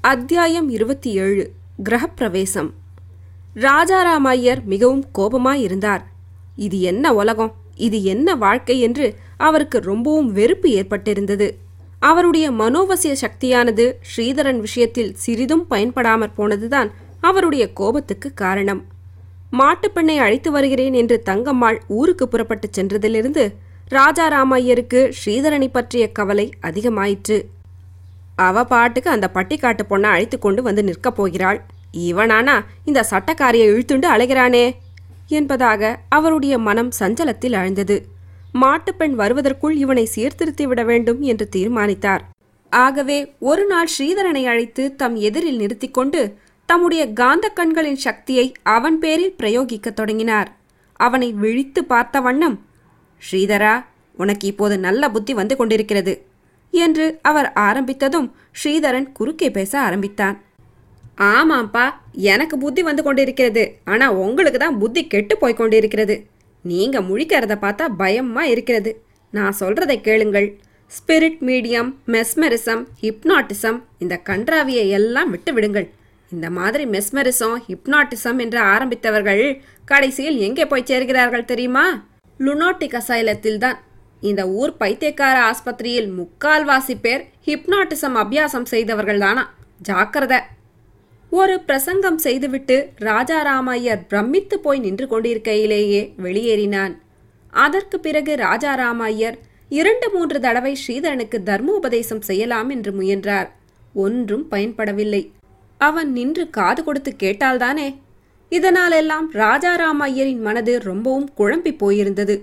அத்தியாயம் இருபத்தி ஏழு. கிரகப்பிரவேசம். ராஜாராம் ஐயர் மிகவும் கோபமாயிருந்தார். இது என்ன உலகம்? இது என்ன வாழ்க்கை என்று அவருக்கு ரொம்பவும் வெறுப்பு ஏற்பட்டிருந்தது. அவருடைய மனோவசிய சக்தியானது ஸ்ரீதரன் விஷயத்தில் சிறிதும் பயன்படாமற் போனதுதான் அவருடைய கோபத்துக்கு காரணம். மாட்டுப்பெண்ணை அழைத்து வருகிறேன் என்று தங்கம்மாள் ஊருக்கு புறப்பட்டுச் சென்றதிலிருந்து ராஜாராமையருக்கு ஸ்ரீதரனை பற்றிய கவலை அதிகமாயிற்று. அவ பாட்டுக்கு அந்த பட்டிக்காட்டு பொண்ணை அழைத்து கொண்டு வந்து நிற்கப் போகிறாள். இவனானா? இந்த சட்டக்காரியை இழுத்துண்டு அலைகிறானே! என்பதாக அவருடைய மனம் சஞ்சலத்தில் ஆழ்ந்தது மாட்டுப்பெண் வருவதற்குள் இவனை சீர்திருத்தி விட வேண்டும் என்று தீர்மானித்தார். ஆகவே ஒரு நாள் ஸ்ரீதரனை அழைத்து தம் எதிரில் நிறுத்தி கொண்டு தம்முடைய காந்த கண்களின் சக்தியை அவன் பேரில் பிரயோகிக்கத் தொடங்கினார். அவனை விழித்து பார்த்த வண்ணம் ஸ்ரீதரா உனக்கு இப்போது நல்ல புத்தி வந்து கொண்டிருக்கிறது என்று அவர் ஆரம்பித்ததும் ஸ்ரீதரன் குறுக்கே பேச ஆரம்பித்தான். ஆமாம்ப்பா எனக்கு புத்தி வந்து கொண்டிருக்கிறது. ஆனால் உங்களுக்கு தான் புத்தி கெட்டு போய் கொண்டிருக்கிறது. நீங்கள் முழிக்கிறத பார்த்தா பயமா இருக்கிறது. நான் சொல்றதை கேளுங்கள். ஸ்பிரிட் மீடியம் மெஸ்மெரிசம் ஹிப்னாட்டிசம் இந்த கன்றாவியை எல்லாம் விட்டு விடுங்கள். இந்த மாதிரி மெஸ்மெரிசம் ஹிப்னாட்டிசம் என்று ஆரம்பித்தவர்கள் கடைசியில் எங்கே போய் சேர்கிறார்கள் தெரியுமா? லுனோட்டிக் அசைலத்தில் தான் இந்த ஊர் பைத்தியக்கார ஆஸ்பத்திரியில் முக்கால்வாசி பேர் ஹிப்னாட்டிசம் அபியாசம் செய்தவர்கள்தானா? ஜாக்கிரத. ஒரு பிரசங்கம் செய்துவிட்டு ராஜாராமையர் பிரமித்து போய் நின்று கொண்டிருக்கையிலேயே வெளியேறினான். அதற்கு பிறகு ராஜாராமையர் இரண்டு மூன்று தடவை ஸ்ரீதரனுக்கு தர்மோபதேசம் செய்யலாம் என்று முயன்றார். ஒன்றும் பயன்படவில்லை. அவன் நின்று காது கொடுத்து கேட்டால்தானே இதனாலெல்லாம் ராஜாராமையரின் மனது ரொம்பவும் குழம்பி போயிருந்தது.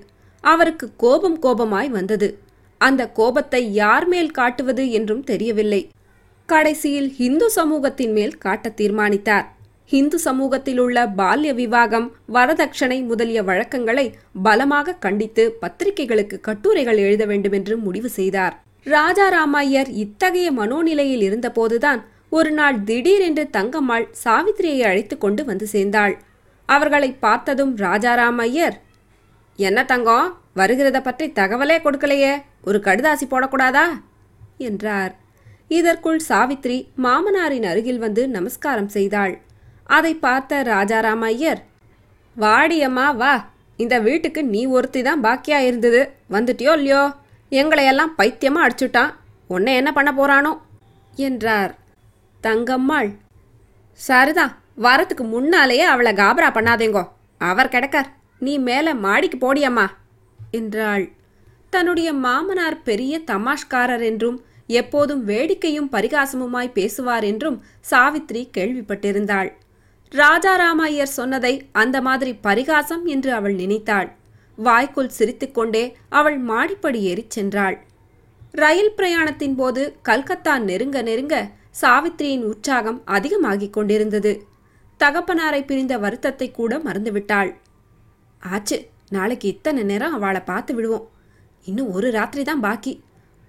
அவருக்கு கோபம் கோபமாய் வந்தது. அந்த கோபத்தை யார் மேல் காட்டுவது என்றும் தெரியவில்லை. கடைசியில் ஹிந்து சமூகத்தின் மேல் காட்ட தீர்மானித்தார். ஹிந்து சமூகத்தில் உள்ள பால்ய விவாகம் வரதட்சணை முதலிய வழக்கங்களை பலமாக கண்டித்து பத்திரிகைகளுக்கு கட்டுரைகள் எழுத வேண்டுமென்று முடிவு செய்தார். ராஜாராமையர் இத்தகைய மனோநிலையில் இருந்தபோதுதான் ஒரு நாள் திடீரென்று தங்கம்மாள் சாவித்திரியை அழைத்து கொண்டு வந்து சேர்ந்தாள். அவர்களை பார்த்ததும் ராஜாராமையர் என்ன தங்கம் வருகிறத பற்றி தகவலே கொடுக்கலையே ஒரு கடுதாசி போடக்கூடாதா? என்றார். இதற்குள் சாவித்ரி மாமனாரின் அருகில் வந்து நமஸ்காரம் செய்தாள். அதை பார்த்த ராஜாராமையர் வாடியம்மா வா இந்த வீட்டுக்கு நீ ஒருத்தி தான் பாக்கியா இருந்தது வந்துட்டியோ இல்லையோ? எங்களையெல்லாம் பைத்தியமா அடிச்சுட்டான் உன்னை என்ன பண்ண போறானோ? என்றார். தங்கம்மாள். சரிதான் வரத்துக்கு முன்னாலேயே அவளை காபரா பண்ணாதேங்கோ. அவர் கிடக்கார். நீ மேலே மாடிக்கு போடியம்மா என்றாள். தன்னுடைய மாமனார் பெரிய தமாஷ்காரர் என்றும் எப்போதும் வேடிக்கையும் பரிகாசமுமாய் பேசுவார் என்றும் சாவித்ரி கேள்விப்பட்டிருந்தாள். ராஜாராமையர் சொன்னதை அந்த மாதிரி பரிகாசம் என்று அவள் நினைத்தாள். வாய்க்குள் சிரித்துக்கொண்டே அவள் மாடிப்படி ஏறிச் சென்றாள். ரயில் பிரயாணத்தின் போது கல்கத்தா நெருங்க நெருங்க சாவித்திரியின் உற்சாகம் அதிகமாகிக் கொண்டிருந்தது. தகப்பனாரை பிரிந்த வருத்தத்தை கூட மறந்துவிட்டாள். ஆச்சு நாளைக்கு இத்தனை நேரம் அவளை பார்த்து விடுவோம். இன்னும் ஒரு ராத்திரி தான் பாக்கி.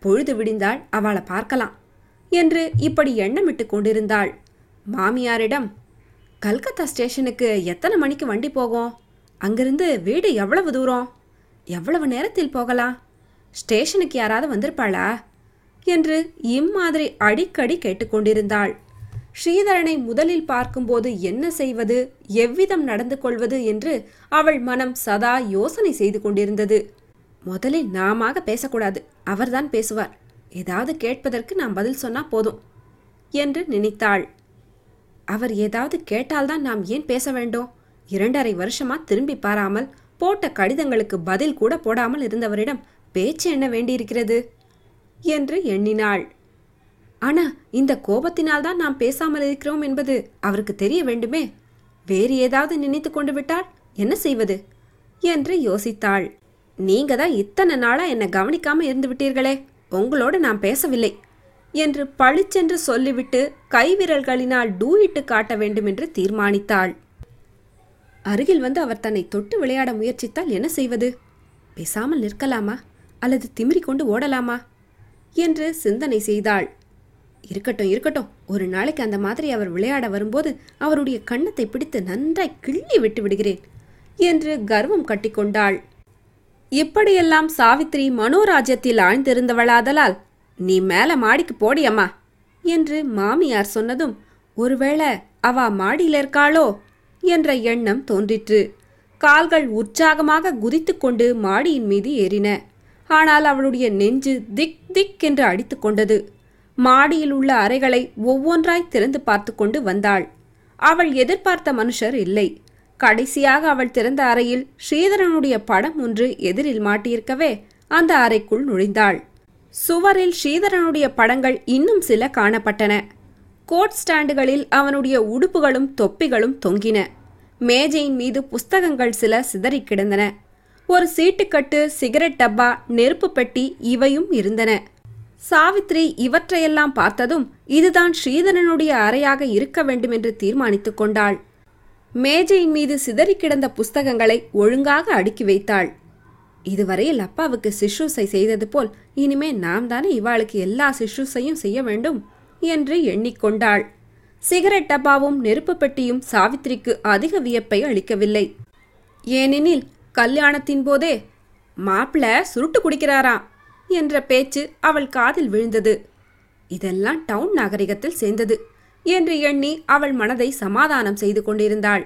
பொழுது விடிந்தால் அவளை பார்க்கலாம் என்று இப்படி எண்ணமிட்டு கொண்டிருந்தாள். மாமியாரிடம் கல்கத்தா ஸ்டேஷனுக்கு எத்தனை மணிக்கு வண்டி போகும்? அங்கிருந்து வீடு எவ்வளவு தூரம்? எவ்வளவு நேரத்தில் போகலாம்? ஸ்டேஷனுக்கு யாராவது வந்திருப்பாளா? என்று இம்மாதிரி அடிக்கடி கேட்டுக்கொண்டிருந்தாள். ஸ்ரீதரனை முதலில் பார்க்கும்போது என்ன செய்வது எவ்விதம் நடந்து கொள்வது என்று அவள் மனம் சதா யோசனை செய்து கொண்டிருந்தது. முதலில் நாமாக பேசக்கூடாது அவர்தான் பேசுவார். ஏதாவது கேட்பதற்கு நாம் பதில் சொன்னா போதும் என்று நினைத்தாள். அவர் ஏதாவது கேட்டால்தான் நாம் ஏன் பேச வேண்டும்? இரண்டரை வருஷமா திரும்பி பாராமல் போட்ட கடிதங்களுக்கு பதில் கூட போடாமல் இருந்தவரிடம் பேச்சு என்ன வேண்டியிருக்கிறது? என்று எண்ணினாள். ஆனா இந்த கோபத்தினால்தான் நாம் பேசாமல் இருக்கிறோம் என்பது அவருக்கு தெரிய வேண்டுமே? வேறு ஏதாவது நினைத்து கொண்டு விட்டால் என்ன செய்வது? என்று யோசித்தாள். நீங்க தான் இத்தனை நாளா என்னை கவனிக்காம இருந்து விட்டீர்களே உங்களோடு நான் பேசவில்லை என்று பளிச்சென்று சொல்லிவிட்டு கைவிரல்களினால் டூயிட்டு காட்ட வேண்டுமென்று தீர்மானித்தாள். அருகில் வந்து அவர் தன்னை தொட்டு விளையாட முயற்சித்தால் என்ன செய்வது? பேசாமல் நிற்கலாமா? அல்லது திமிரி கொண்டு ஓடலாமா? என்று சிந்தனை செய்தாள். இருக்கட்டும் இருக்கட்டும். ஒரு நாளைக்கு அந்த மாதிரி அவர் விளையாட வரும்போது அவருடைய கன்னத்தை பிடித்து நன்றாய் கிள்ளி விட்டு விடுகிறேன் என்று கர்வம் கட்டிக்கொண்டாள் இப்படியெல்லாம் சாவித்ரி மனோராஜ்யத்தில் ஆழ்ந்திருந்தவளாதலால் நீ மேல மாடிக்கு போடியம்மா என்று மாமியார் சொன்னதும் ஒருவேளை அவா மாடியில் இருக்காளோ? என்ற எண்ணம் தோன்றிற்று. கால்கள் உற்சாகமாக குதித்துக்கொண்டு மாடியின் மீது ஏறின. ஆனால் அவளுடைய நெஞ்சு திக் திக் என்று அடித்து கொண்டது. மாடியில் உள்ள அறைகளை ஒவ்வொன்றாய் திறந்து பார்த்து கொண்டு வந்தாள். அவள் எதிர்பார்த்த மனுஷர் இல்லை. கடைசியாக அவள் திறந்த அறையில் ஸ்ரீதரனுடைய படம் ஒன்று எதிரில் மாட்டியிருக்கவே அந்த அறைக்குள் நுழைந்தாள். சுவரில் ஸ்ரீதரனுடைய படங்கள் இன்னும் சில காணப்பட்டன. கோட் ஸ்டாண்டுகளில் அவனுடைய உடுப்புகளும் தொப்பிகளும் தொங்கின. மேஜையின் மீது புஸ்தகங்கள் சில சிதறிக் கிடந்தன ஒரு சீட்டுக்கட்டு சிகரெட் டப்பா நெருப்பு பெட்டி இவையும் இருந்தன. சாவித்ரி இவற்றையெல்லாம் பார்த்ததும் இதுதான் ஸ்ரீதரனுடைய அறையாக இருக்க வேண்டும் என்று தீர்மானித்துக் கொண்டாள். மேஜையின் மீது சிதறி கிடந்த புஸ்தகங்களை ஒழுங்காக அடுக்கி வைத்தாள். இதுவரையில் அப்பாவுக்கு சிஷ்ரூசை செய்தது போல் இனிமே நாம் தானே இவாளுக்கு எல்லா சிஷ்ரூசையும் செய்ய வேண்டும் என்று எண்ணிக்கொண்டாள். சிகரெட் டப்பாவும் நெருப்பு பெட்டியும் சாவித்திரிக்கு அதிக வியப்பை அளிக்கவில்லை. ஏனெனில் கல்யாணத்தின் போதே மாப்பிள சுருட்டு குடிக்கிறாராம் என்ற பேச்சு அவள் காதில் விழுந்தது. இதெல்லாம் டவுன் நாகரிகத்தில் சேர்ந்தது என்று எண்ணி அவள் மனதை சமாதானம் செய்து கொண்டிருந்தாள்.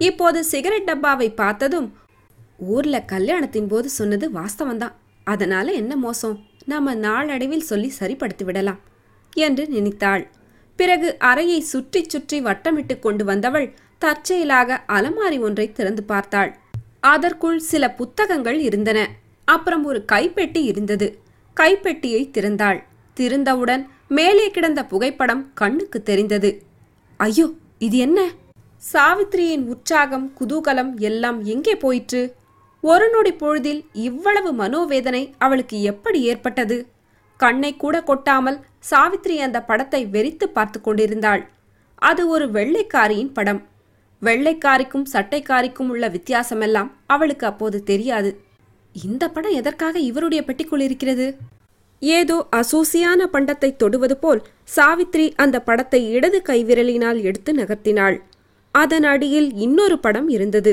இப்போது சிகரெட் டப்பாவை பார்த்ததும் ஊர்ல கல்யாணத்தின் போது சொன்னது வாஸ்தவம்தான். அதனால என்ன மோசம்? நாம நாளடைவில் சொல்லி சரிப்படுத்தி விடலாம் என்று நினைத்தாள். பிறகு அறையை சுற்றி சுற்றி வட்டமிட்டு கொண்டு வந்தவள் தற்செயலாக அலமாரி ஒன்றை திறந்து பார்த்தாள். அதற்குள் சில புத்தகங்கள் இருந்தன. அப்புறம் ஒரு கைப்பெட்டி இருந்தது. கைப்பெட்டியை திறந்தாள். திறந்தவுடன் மேலே கிடந்த புகைப்படம் கண்ணுக்கு தெரிந்தது. ஐயோ இது என்ன? சாவித்திரியின் உற்சாகம் குதூகலம் எல்லாம் எங்கே போயிற்று? ஒரு நொடி பொழுதில் இவ்வளவு மனோவேதனை அவளுக்கு எப்படி ஏற்பட்டது? கண்ணை கூட கொட்டாமல் சாவித்ரி அந்த படத்தை வெறித்து பார்த்து கொண்டிருந்தாள். அது ஒரு வெள்ளைக்காரியின் படம். வெள்ளைக்காரிக்கும் சட்டைக்காரிக்கும் உள்ள வித்தியாசமெல்லாம் அவளுக்கு அப்போது தெரியாது. இந்த படம் எதற்காக இவருடைய பெட்டிக்குள் இருக்கிறது? ஏதோ அசூசியான பண்டத்தை தொடுவது போல் சாவித்ரி அந்த படத்தை இடது கைவிரலினால் எடுத்து நகர்த்தினாள். அதன் அடியில் இன்னொரு படம் இருந்தது.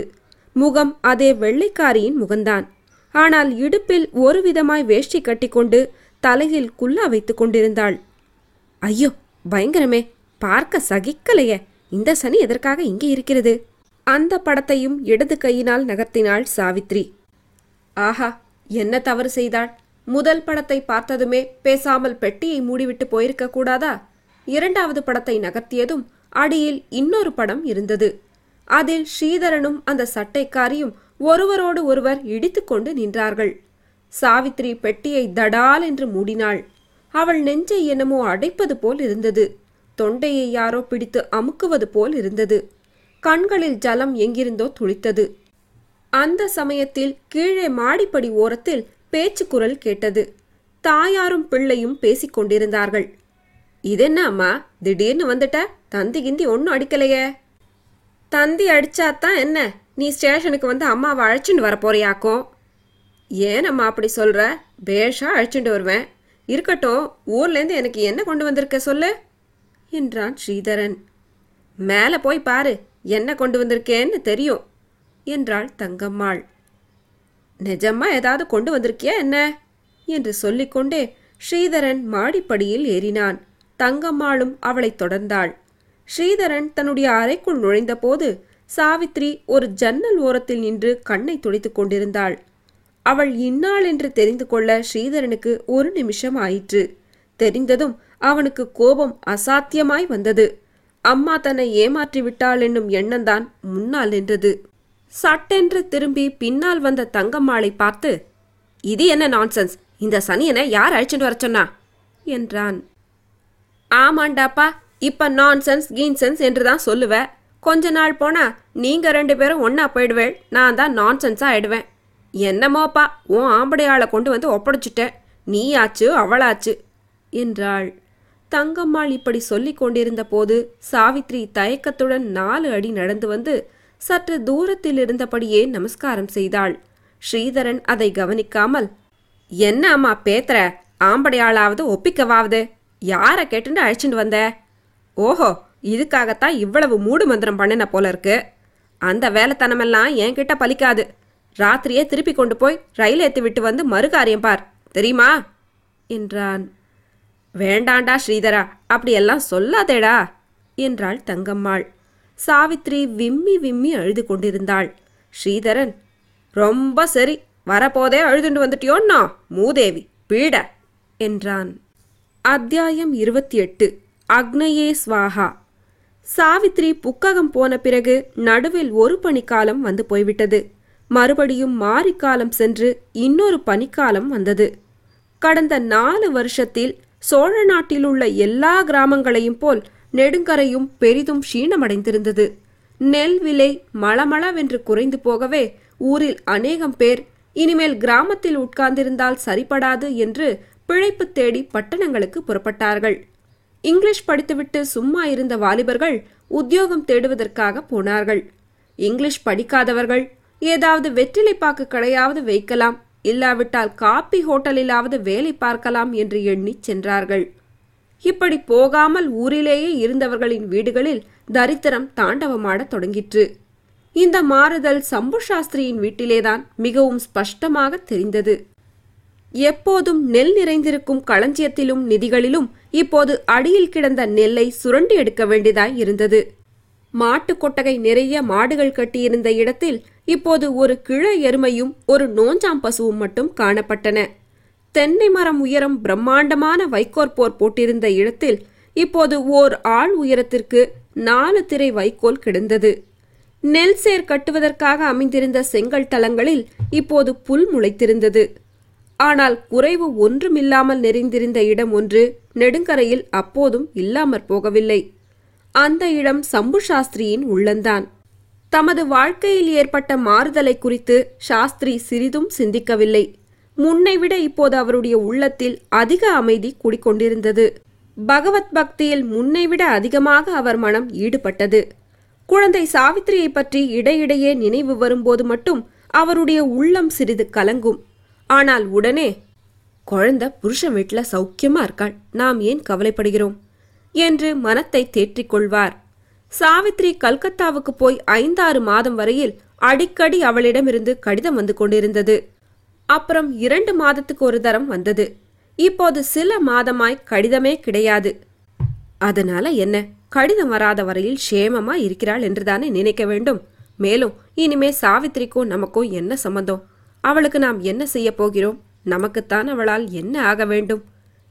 முகம் அதே வெள்ளைக்காரியின் முகம்தான். ஆனால் இடுப்பில் ஒரு விதமாய் வேஷ்டி கட்டிக்கொண்டு தலையில் குல்லா வைத்துக் கொண்டிருந்தாள். ஐயோ பயங்கரமே பார்க்க சகிக்கலையே. இந்த சனி எதற்காக இங்கே இருக்கிறது? அந்த படத்தையும் இடது கையினால் நகர்த்தினாள் சாவித்ரி. ஆஹா என்ன தவறு செய்தாள்? முதல் படத்தை பார்த்ததுமே பேசாமல் பெட்டியை மூடிவிட்டு போயிருக்க கூடாதா? இரண்டாவது படத்தை நகர்த்தியதும் அடியில் இன்னொரு படம் இருந்தது. அதில் ஸ்ரீதரனும் அந்த சட்டைக்காரியும் ஒருவரோடு ஒருவர் இடித்துக்கொண்டு நின்றார்கள். சாவித்ரி பெட்டியை தடால் என்று மூடினாள். அவள் நெஞ்சை என்னமோ அடைப்பது போல் இருந்தது. தொண்டையை யாரோ பிடித்து அமுக்குவது போல் இருந்தது. கண்களில் ஜலம் எங்கிருந்தோ துளித்தது. அந்த சமயத்தில் கீழே மாடிப்படி ஓரத்தில் பேச்சு குரல் கேட்டது. தாயாரும் பிள்ளையும் பேசிக்கொண்டிருந்தார்கள் இதென்ன அம்மா? திடீர்னு வந்துட்ட? தந்தி கிந்தி ஒன்றும் அடிக்கலையே. தந்தி அடிச்சாதான் என்ன? நீ ஸ்டேஷனுக்கு வந்து அம்மாவை அழைச்சிட்டு வர போறியாக்கும் ஏன் அம்மா அப்படி சொல்கிற பேஷாக அழைச்சிட்டு வருவேன். இருக்கட்டும் ஊர்லேருந்து எனக்கு என்ன கொண்டு வந்திருக்க சொல்லு? என்றான் ஸ்ரீதரன். மேலே போய் பாரு என்ன கொண்டு வந்திருக்கேன்னு தெரியும் என்றாள் தங்கம்மாள். நிஜமா ஏதாவது கொண்டு வந்திருக்கியா என்ன? என்று சொல்லிக்கொண்டே ஸ்ரீதரன் மாடிப்படியில் ஏறினான். தங்கம்மாளும் அவளை தொடர்ந்தாள். ஸ்ரீதரன் தன்னுடைய அறைக்குள் நுழைந்தபோது சாவித்ரி ஒரு ஜன்னல் ஓரத்தில் நின்று கண்ணை துடைத்துக் கொண்டிருந்தாள். அவள் இன்னாள் என்று தெரிந்து கொள்ள ஸ்ரீதரனுக்கு ஒரு நிமிஷம் ஆயிற்று. தெரிந்ததும் அவனுக்கு கோபம் அசாத்தியமாய் வந்தது. அம்மா தன்னை ஏமாற்றி விட்டாள் என்னும் எண்ணம்தான் முன்னால் நின்றது. சட்டென்று திரும்பி பின்னால் வந்த தங்கம்மாளை பார்த்து இது என்ன நான்சென்ஸ் இந்த சனியனை யார் அழைச்சிட்டு வர சொன்னா? என்றான். ஆமாண்டாப்பா இப்ப நான்சென்ஸ் கீன்சென்ஸ் என்று தான் சொல்லுவ. கொஞ்ச நாள் போனா நீங்க ரெண்டு பேரும் ஒன்னா போயிடுவேள். நான் தான் நான்சென்ஸா ஆயிடுவேன். என்னமோப்பா உன் ஆம்படையாளை கொண்டு வந்து ஒப்படைச்சிட்டேன். நீயாச்சு அவளாச்சு என்றாள். தங்கம்மாள் இப்படி சொல்லிக் கொண்டிருந்த போது சாவித்ரி தயக்கத்துடன் நாலு அடி நடந்து வந்து சற்று தூரத்தில் இருந்தபடியே நமஸ்காரம் செய்தாள். ஸ்ரீதரன் அதை கவனிக்காமல் என்ன அம்மா பேத்துற ஆம்படையாளாவது ஒப்பிக்கவாவது யாரை கேட்டுன்னு அழைச்சிட்டு வந்த? ஓஹோ இதுக்காகத்தான் இவ்வளவு மூடு மந்திரம் பண்ணின போல இருக்கு. அந்த வேலைத்தனமெல்லாம் என்கிட்ட பலிக்காது. ராத்திரியே திருப்பி கொண்டு போய் ரயில் ஏற்றி விட்டு வந்து மறுகாரியம் பார் தெரியுமா? என்றான். வேண்டாண்டா ஸ்ரீதரா. அப்படியெல்லாம் சொல்லாதேடா என்றாள் தங்கம்மாள். சாவித்ரி விம்மி விம்மி அழுது கொண்டிருந்தாள். ஸ்ரீதரன் ரொம்ப சரி வரப்போதே அழுதுண்டு வந்துட்டியோன்னா மூதேவி பீட என்றான். அத்தியாயம் இருபத்தி எட்டு அக்னயே ஸ்வாஹா சாவித்ரி புக்ககம் போன பிறகு நடுவில் ஒரு பனிக்காலம் வந்து போய்விட்டது. மறுபடியும் மாரிக்காலம் சென்று இன்னொரு பனிக்காலம் வந்தது. கடந்த நாலு வருஷத்தில் சோழ நாட்டில் உள்ள எல்லா கிராமங்களையும் போல் நெடுங்கரையும் பெரிதும் க்ஷீணமடைந்திருந்தது நெல் விலை மளமளவென்று குறைந்து போகவே ஊரில் அநேகம் பேர் இனிமேல் கிராமத்தில் உட்கார்ந்திருந்தால் சரிப்படாது என்று பிழைப்பு தேடி பட்டணங்களுக்கு புறப்பட்டார்கள். இங்கிலீஷ் படித்துவிட்டு சும்மா இருந்த வாலிபர்கள் உத்தியோகம் தேடுவதற்காக போனார்கள். இங்கிலீஷ் படிக்காதவர்கள் ஏதாவது வெற்றிலை பாக்கு கடையாவது வைக்கலாம் இல்லாவிட்டால் காப்பி ஹோட்டலிலாவது வேலை பார்க்கலாம் என்று எண்ணிச் சென்றார்கள். இப்படி போகாமல் ஊரிலேயே இருந்தவர்களின் வீடுகளில் தரித்திரம் தாண்டவமாடத் தொடங்கிற்று. இந்த மாறுதல் சம்பு சாஸ்திரியின் வீட்டிலேதான் மிகவும் ஸ்பஷ்டமாக தெரிந்தது. எப்போதும் நெல் நிறைந்திருக்கும் களஞ்சியத்திலும் நிதிகளிலும் இப்போது அடியில் கிடந்த நெல்லை சுரண்டி எடுக்க வேண்டியதாய் இருந்தது. மாட்டுக் கொட்டகை நிறைய மாடுகள் கட்டியிருந்த இடத்தில் இப்போது ஒரு கிழ எருமையும் ஒரு நோஞ்சாம் பசுவும் மட்டும் காணப்பட்டன. தென்னை மரம் உயரம் பிரம்மாண்டமான வைக்கோல் போர் போட்டிருந்த இடத்தில் இப்போது ஓர் ஆள் உயரத்திற்கு நாலு திரை வைக்கோல் கிடந்தது. நெல் சேர் கட்டுவதற்காக அமைந்திருந்த செங்கல் தளங்களில் இப்போது புல் முளைத்திருந்தது. ஆனால் குறைவு ஒன்றுமில்லாமல் நெறிந்திருந்த இடம் ஒன்று நெடுங்கரையில் அப்போதும் இல்லாமற் போகவில்லை. அந்த இடம் சம்பு சாஸ்திரியின் உள்ளந்தான். தமது வாழ்க்கையில் ஏற்பட்ட மாறுதலை குறித்து சாஸ்திரி சிறிதும் சிந்திக்கவில்லை. முன்னைவிட இப்போது அவருடைய உள்ளத்தில் அதிக அமைதி குடிக்கொண்டிருந்தது பகவத் பக்தியில் முன்னைவிட அதிகமாக அவர் மனம் ஈடுபட்டது. குழந்தை சாவித்திரியை பற்றி இடையிடையே நினைவு வரும்போது மட்டும் அவருடைய உள்ளம் சிறிது கலங்கும். ஆனால் உடனே குழந்தை புருஷன் வீட்டில் சௌக்கியமா இருக்காள். நாம் ஏன் கவலைப்படுகிறோம்? என்று மனத்தை தேற்றிக் கொள்வார் சாவித்ரி கல்கத்தாவுக்கு போய் ஐந்தாறு மாதம் வரையில் அடிக்கடி அவளிடமிருந்து கடிதம் வந்து கொண்டிருந்தது. அப்புறம் இரண்டு மாதத்துக்கு ஒரு தரம் வந்தது. இப்போது சில மாதமாய் கடிதமே கிடையாது. அதனால என்ன? கடிதம் வராத வரையில் சேமமா இருக்கிறாள் என்றுதானே நினைக்க வேண்டும். மேலும் இனிமே சாவித்திரிக்கும் நமக்கும் என்ன சம்மந்தம் அவளுக்கு நாம் என்ன செய்ய போகிறோம்? நமக்குத்தான் அவளால் என்ன ஆக வேண்டும்?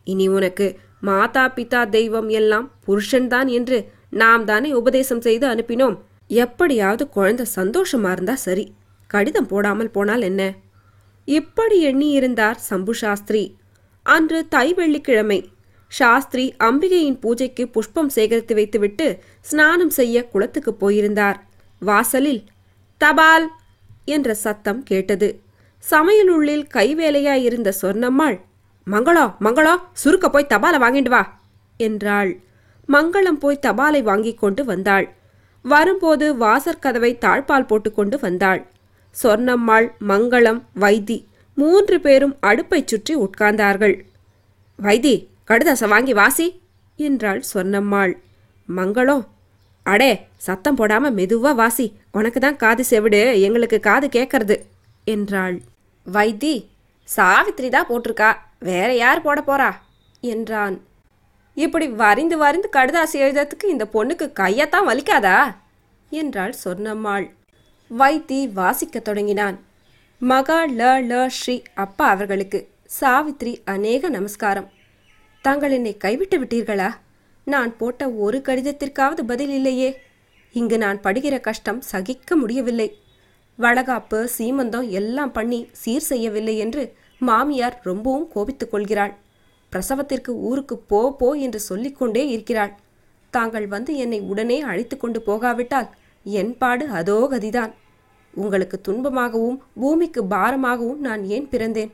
இனி உனக்கு மாதா பிதா தெய்வம் எல்லாம் புருஷன்தான் என்று நாம் தானே உபதேசம் செய்து அனுப்பினோம். எப்படியாவது குழந்தை சந்தோஷமா இருந்தா சரி. கடிதம் போடாமல் போனால் என்ன? இப்படி எண்ணியிருந்தார் சம்பு சாஸ்திரி. அன்று தை வெள்ளிக்கிழமை சாஸ்திரி அம்பிகையின் பூஜைக்கு புஷ்பம் சேகரித்து வைத்துவிட்டு ஸ்நானம் செய்ய குளத்துக்கு போயிருந்தார். வாசலில் தபால் என்ற சத்தம் கேட்டது. சமையலுள்ளில் கைவேலையாயிருந்த சொர்ணம்மாள் மங்களா மங்களா சுருக்க போய் தபாலை வாங்கிட்டு வா என்றாள். மங்களம் போய் தபாலை வாங்கிக் கொண்டு வந்தாள். வரும்போது வாசற்கதவை தாழ்பால் போட்டுக்கொண்டு வந்தாள். சொர்ணம்மாள் மங்களம் வைத்தி மூன்று பேரும் அடுப்பைச் சுற்றி உட்கார்ந்தார்கள். வைத்தி கடுதாசை வாங்கி வாசி என்றாள் சொர்ணம்மாள் மங்களம் அடே சத்தம் போடாம மெதுவா வாசி. உனக்கு தான் காது செவிடு எங்களுக்கு காது கேட்கறது என்றாள். வைத்தி சாவித்திரி தான் போட்டிருக்கா வேற யார் போட போறா என்றான். இப்படி வரிந்து வரிந்து கடுதாசி எழுதுறதுக்கு இந்த பொண்ணுக்கு கையத்தான் வலிக்காதா? என்றாள் சொர்ணம்மாள். வைத்தி வாசிக்கத் தொடங்கினான். மகா ல ல ஸ்ரீ அப்பா அவர்களுக்கு சாவித்ரி அநேக நமஸ்காரம். தாங்கள் என்னை கைவிட்டு விட்டீர்களா? நான் போட்ட ஒரு கடிதத்திற்காவது பதில் இல்லையே. இங்கு நான் படுகிற கஷ்டம் சகிக்க முடியவில்லை. வளகாப்பு சீமந்தம் எல்லாம் பண்ணி சீர் செய்யவில்லை என்று மாமியார் ரொம்பவும் கோபித்துக் கொள்கிறாள். பிரசவத்திற்கு ஊருக்கு போ போ என்று சொல்லிக்கொண்டே இருக்கிறாள். தாங்கள் வந்து என்னை உடனே அழைத்து கொண்டு போகாவிட்டால் என் பாடு அதோ கதிதான். உங்களுக்கு துன்பமாகவும் பூமிக்கு பாரமாகவும் நான் ஏன் பிறந்தேன்?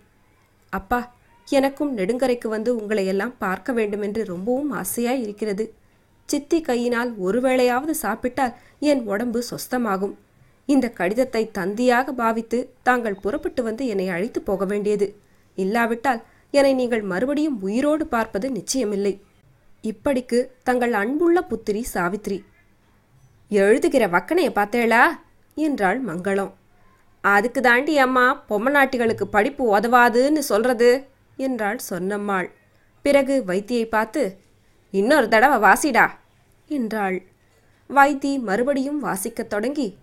அப்பா எனக்கும் நெடுங்கரைக்கு வந்து உங்களை எல்லாம் பார்க்க வேண்டுமென்று ரொம்பவும் ஆசையாய் இருக்கிறது. சித்தி கையினால் ஒருவேளையாவது சாப்பிட்டால் என் உடம்பு சொஸ்தமாகும். இந்த கடிதத்தை தந்தியாக பாவித்து தாங்கள் புறப்பட்டு வந்து என்னை அழைத்து போக வேண்டியது. இல்லாவிட்டால் என்னை நீங்கள் மறுபடியும் உயிரோடு பார்ப்பது நிச்சயமில்லை. இப்படிக்கு தங்கள் அன்புள்ள புத்திரி சாவித்ரி. எழுதுகிற வக்கனையை பார்த்தேளா? என்றாள் மங்களம். அதுக்கு தாண்டி அம்மா பொம்மநாட்டிகளுக்கு படிப்பு உதவாதுன்னு சொல்றது? என்றாள் சொன்னம்மாள். பிறகு வைத்தியை பார்த்து இன்னொரு தடவை வாசிடா என்றாள். வைத்தி மறுபடியும் வாசிக்கத் தொடங்கி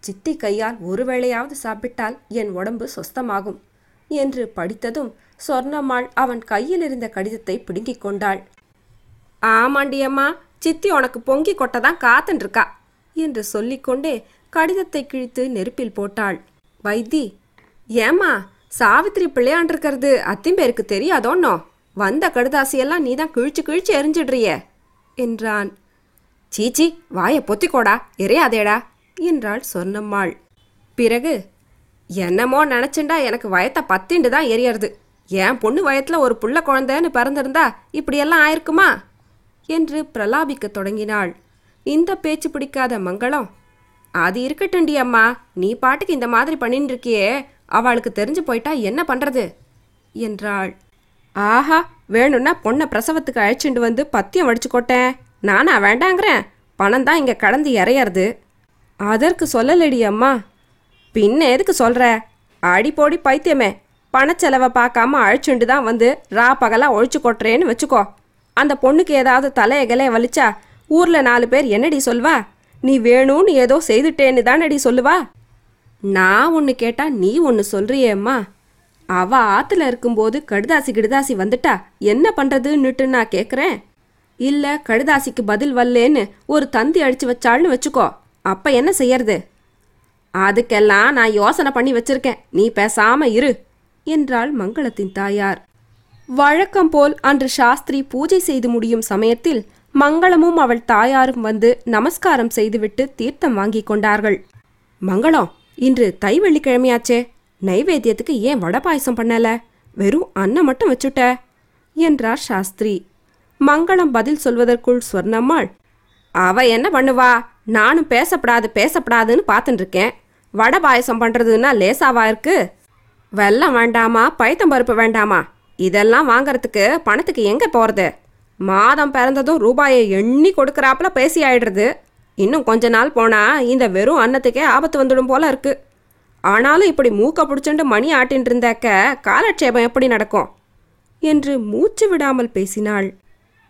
சித்தி கையால் ஒருவேளையாவது சாப்பிட்டால் என் உடம்பு சொஸ்தமாகும் என்று படித்ததும் சொர்ணம்மாள் அவன் கையில் இருந்த கடிதத்தை பிடுங்கிக் கொண்டாள். ஆமாண்டியம்மா சித்தி உனக்கு பொங்கி கொட்டதான் தான் காத்துன்ருக்கா என்று சொல்லிக்கொண்டே கடிதத்தை கிழித்து நெருப்பில் போட்டாள். வைத்தி ஏம்மா சாவித்திரி பிள்ளையாண்டிருக்கிறது அத்திம்பேருக்கு தெரியாதோன்னோ? வந்த கடுதாசியெல்லாம் நீ தான் கிழிச்சு கிழிச்சு எரிஞ்சிடுறியே என்றான். சீச்சி வாயை பொத்திக்கோடா எரியாதேடா என்றாள் சொன்னம்மாள் பிறகு என்னமோ நினச்சுண்டா எனக்கு வயத்தை பத்திண்டு தான் எரியறது என் பொண்ணு வயத்தில் ஒரு புள்ள குழந்தைன்னு பிறந்திருந்தா இப்படியெல்லாம் ஆயிருக்குமா? என்று பிரலாபிக்க தொடங்கினாள். இந்த பேச்சு பிடிக்காத மங்களம். அது இருக்கட்டும்டி அம்மா நீ பாட்டுக்கு இந்த மாதிரி பண்ணின்னு இருக்கியே அவளுக்கு தெரிஞ்சு போயிட்டா என்ன பண்ணுறது என்றாள். ஆஹா வேணும்னா பொண்ணை பிரசவத்துக்கு அழைச்சிட்டு வந்து பத்தியம் வடிச்சுக்கோட்டேன் நானா வேண்டாங்கிறேன். பணம் தான் இங்கே கடந்து இறையறது. அதற்கு சொல்லலடி அம்மா. பின்ன எதுக்கு சொல்கிற அடி போடி பைத்தியமே. பணச்செலவை பார்க்காம அழைச்சுண்டு தான் வந்து ரா பகலாக ஒழிச்சு கொட்டுறேன்னு வச்சுக்கோ. அந்த பொண்ணுக்கு ஏதாவது தலைய வலிச்சா ஊரில் நாலு பேர் என்னடி சொல்வா? நீ வேணும்னு ஏதோ செய்துட்டேன்னு தானடி சொல்லுவா? நான் ஒன்று கேட்டா நீ ஒன்று சொல்றியேம்மா. அவ ஆத்துல இருக்கும்போது கடுதாசி கிடுதாசி வந்துட்டா. என்ன பண்றதுன்னுட்டு நான் கேட்குறேன் இல்ல கடுதாசிக்கு பதில் வரலேன்னு ஒரு தந்தி அடிச்சு வச்சாள்னு வச்சுக்கோ. அப்ப என்ன செய்யறது? அதுக்கெல்லாம் நான் யோசனை பண்ணி வச்சிருக்கேன். நீ பேசாம இரு. என்றாள் மங்களத்தின் தாயார். வழக்கம் போல் அன்று சாஸ்திரி பூஜை செய்து முடியும் சமயத்தில் மங்களமும் அவள் தாயாரும் வந்து நமஸ்காரம் செய்துவிட்டு தீர்த்தம் வாங்கி கொண்டார்கள். மங்களம் இன்று தை வெள்ளிக்கிழமையாச்சே. நைவேத்தியத்துக்கு ஏன் வடை பாயசம் பண்ணல? வெறும் அன்னம் மட்டும் வச்சுட்ட? என்றார் சாஸ்திரி. மங்களம் பதில் சொல்வதற்குள் சொர்ணம்மாள் அவ என்ன பண்ணுவா? நானும் பேசப்படாது பேசப்படாதுன்னு பார்த்துட்டு இருக்கேன் வடை பாயசம் பண்ணுறதுன்னா லேசாவா இருக்கு? வெல்லம் வேண்டாமா? பைத்தம்பருப்பு வேண்டாமா? இதெல்லாம் வாங்கறதுக்கு பணத்துக்கு எங்கே போகிறது மாதம் பிறந்ததும் ரூபாயை எண்ணி கொடுக்குறாப்புல பேசி ஆயிடுறது. இன்னும் கொஞ்ச நாள் போனால் இந்த வெறும் அன்னத்துக்கே ஆபத்து வந்துடும் போல இருக்கு. ஆனாலும் இப்படி மூக்க பிடிச்சுண்டு மணி ஆட்டின்னு இருந்தாக்க காலட்சேபம் எப்படி நடக்கும்? என்று மூச்சு விடாமல் பேசினாள்.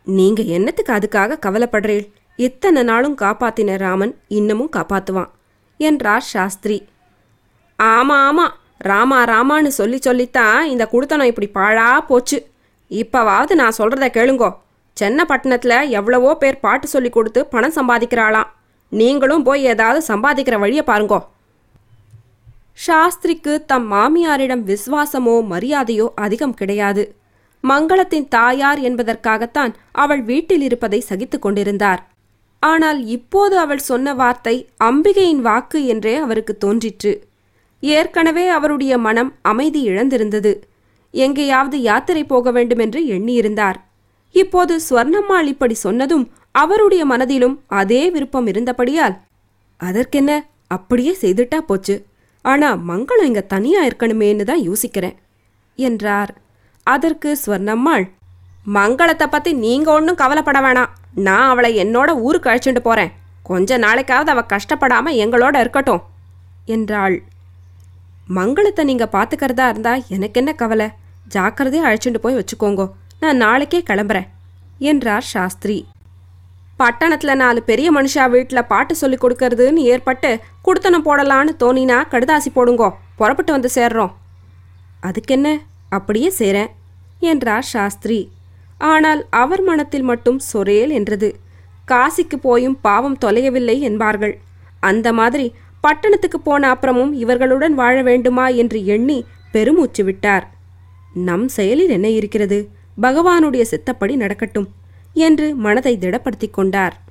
நீங்க என்னத்துக்கு அதுக்காக கவலைப்படுறீள்? இத்தனை நாளும் காப்பாத்தின ராமன் இன்னமும் காப்பாத்துவான் என்றார் சாஸ்திரி. ஆமா ஆமா ராமா ராமான்னு சொல்லி சொல்லித்தான் இந்த குடுத்தனம் இப்படி பாழா போச்சு. இப்போவாவது நான் சொல்கிறத கேளுங்கோ. சென்னப்பட்டினத்தில் எவ்வளவோ பேர் பாட்டு சொல்லி கொடுத்து பணம் சம்பாதிக்கிறாளாம். நீங்களும் போய் ஏதாவது சம்பாதிக்கிற வழியை பாருங்கோ. சாஸ்திரிக்கு தம் மாமியாரிடம் விசுவாசமோ மரியாதையோ அதிகம் கிடையாது. மங்களத்தின் தாயார் என்பதற்காகத்தான் அவள் வீட்டில் இருப்பதை சகித்துக் கொண்டிருந்தார். ஆனால் இப்போது அவள் சொன்ன வார்த்தை அம்பிகையின் வாக்கு என்றே அவருக்கு தோன்றிற்று. ஏற்கனவே அவருடைய மனம் அமைதி இழந்திருந்தது. எங்கேயாவது யாத்திரை போக வேண்டுமென்று எண்ணியிருந்தார். இப்போது ஸ்வர்ணம்மாள் இப்படி சொன்னதும் அவருடைய மனதிலும் அதே விருப்பம் இருந்தபடியால் அதற்கென்ன? அப்படியே செய்துட்டா போச்சு. ஆனா மங்களம் இங்க தனியா இருக்கணுமேன்னு தான் யோசிக்கிறேன் என்றார். அதற்கு ஸ்வர்ணம்மாள் மங்களத்தை பத்தி நீங்க ஒன்றும் கவலைப்பட வேணாம். நான் அவளை என்னோட ஊருக்கு அழைச்சிட்டு போறேன். கொஞ்ச நாளைக்காவது அவ கஷ்டப்படாம எங்களோட இருக்கட்டும் என்றாள். மங்களத்தை நீங்கள் பார்த்துக்கிறதா இருந்தால் எனக்கு என்ன கவலை? ஜாக்கிரதையாக அழைச்சிட்டு போய் வச்சுக்கோங்கோ. நான் நாளைக்கே கிளம்புறேன் என்றார் சாஸ்திரி. பட்டணத்தில் நாலு பெரிய மனுஷா வீட்டில் பாட்டு சொல்லி கொடுக்கறதுன்னு ஏற்பட்டு குடுத்தனம் போடலான்னு தோணினா கடுதாசி போடுங்கோ. புறப்பட்டு வந்து சேர்றோம். அதுக்கென்ன? அப்படியே சேரேன் என்றார் சாஸ்திரி. ஆனால் அவர் மனத்தில் மட்டும் சொரேல் என்றது. காசிக்கு போயும் பாவம் தொலையவில்லை என்பார்கள். அந்த மாதிரி பட்டணத்துக்கு போன அப்புறமும் இவர்களுடன் வாழ வேண்டுமா என்று எண்ணி பெருமூச்சு விட்டார் நம் செயலில் என்ன இருக்கிறது? பகவானுடைய சித்தப்படி நடக்கட்டும் என்று மனதை திடப்படுத்திக் கொண்டார்.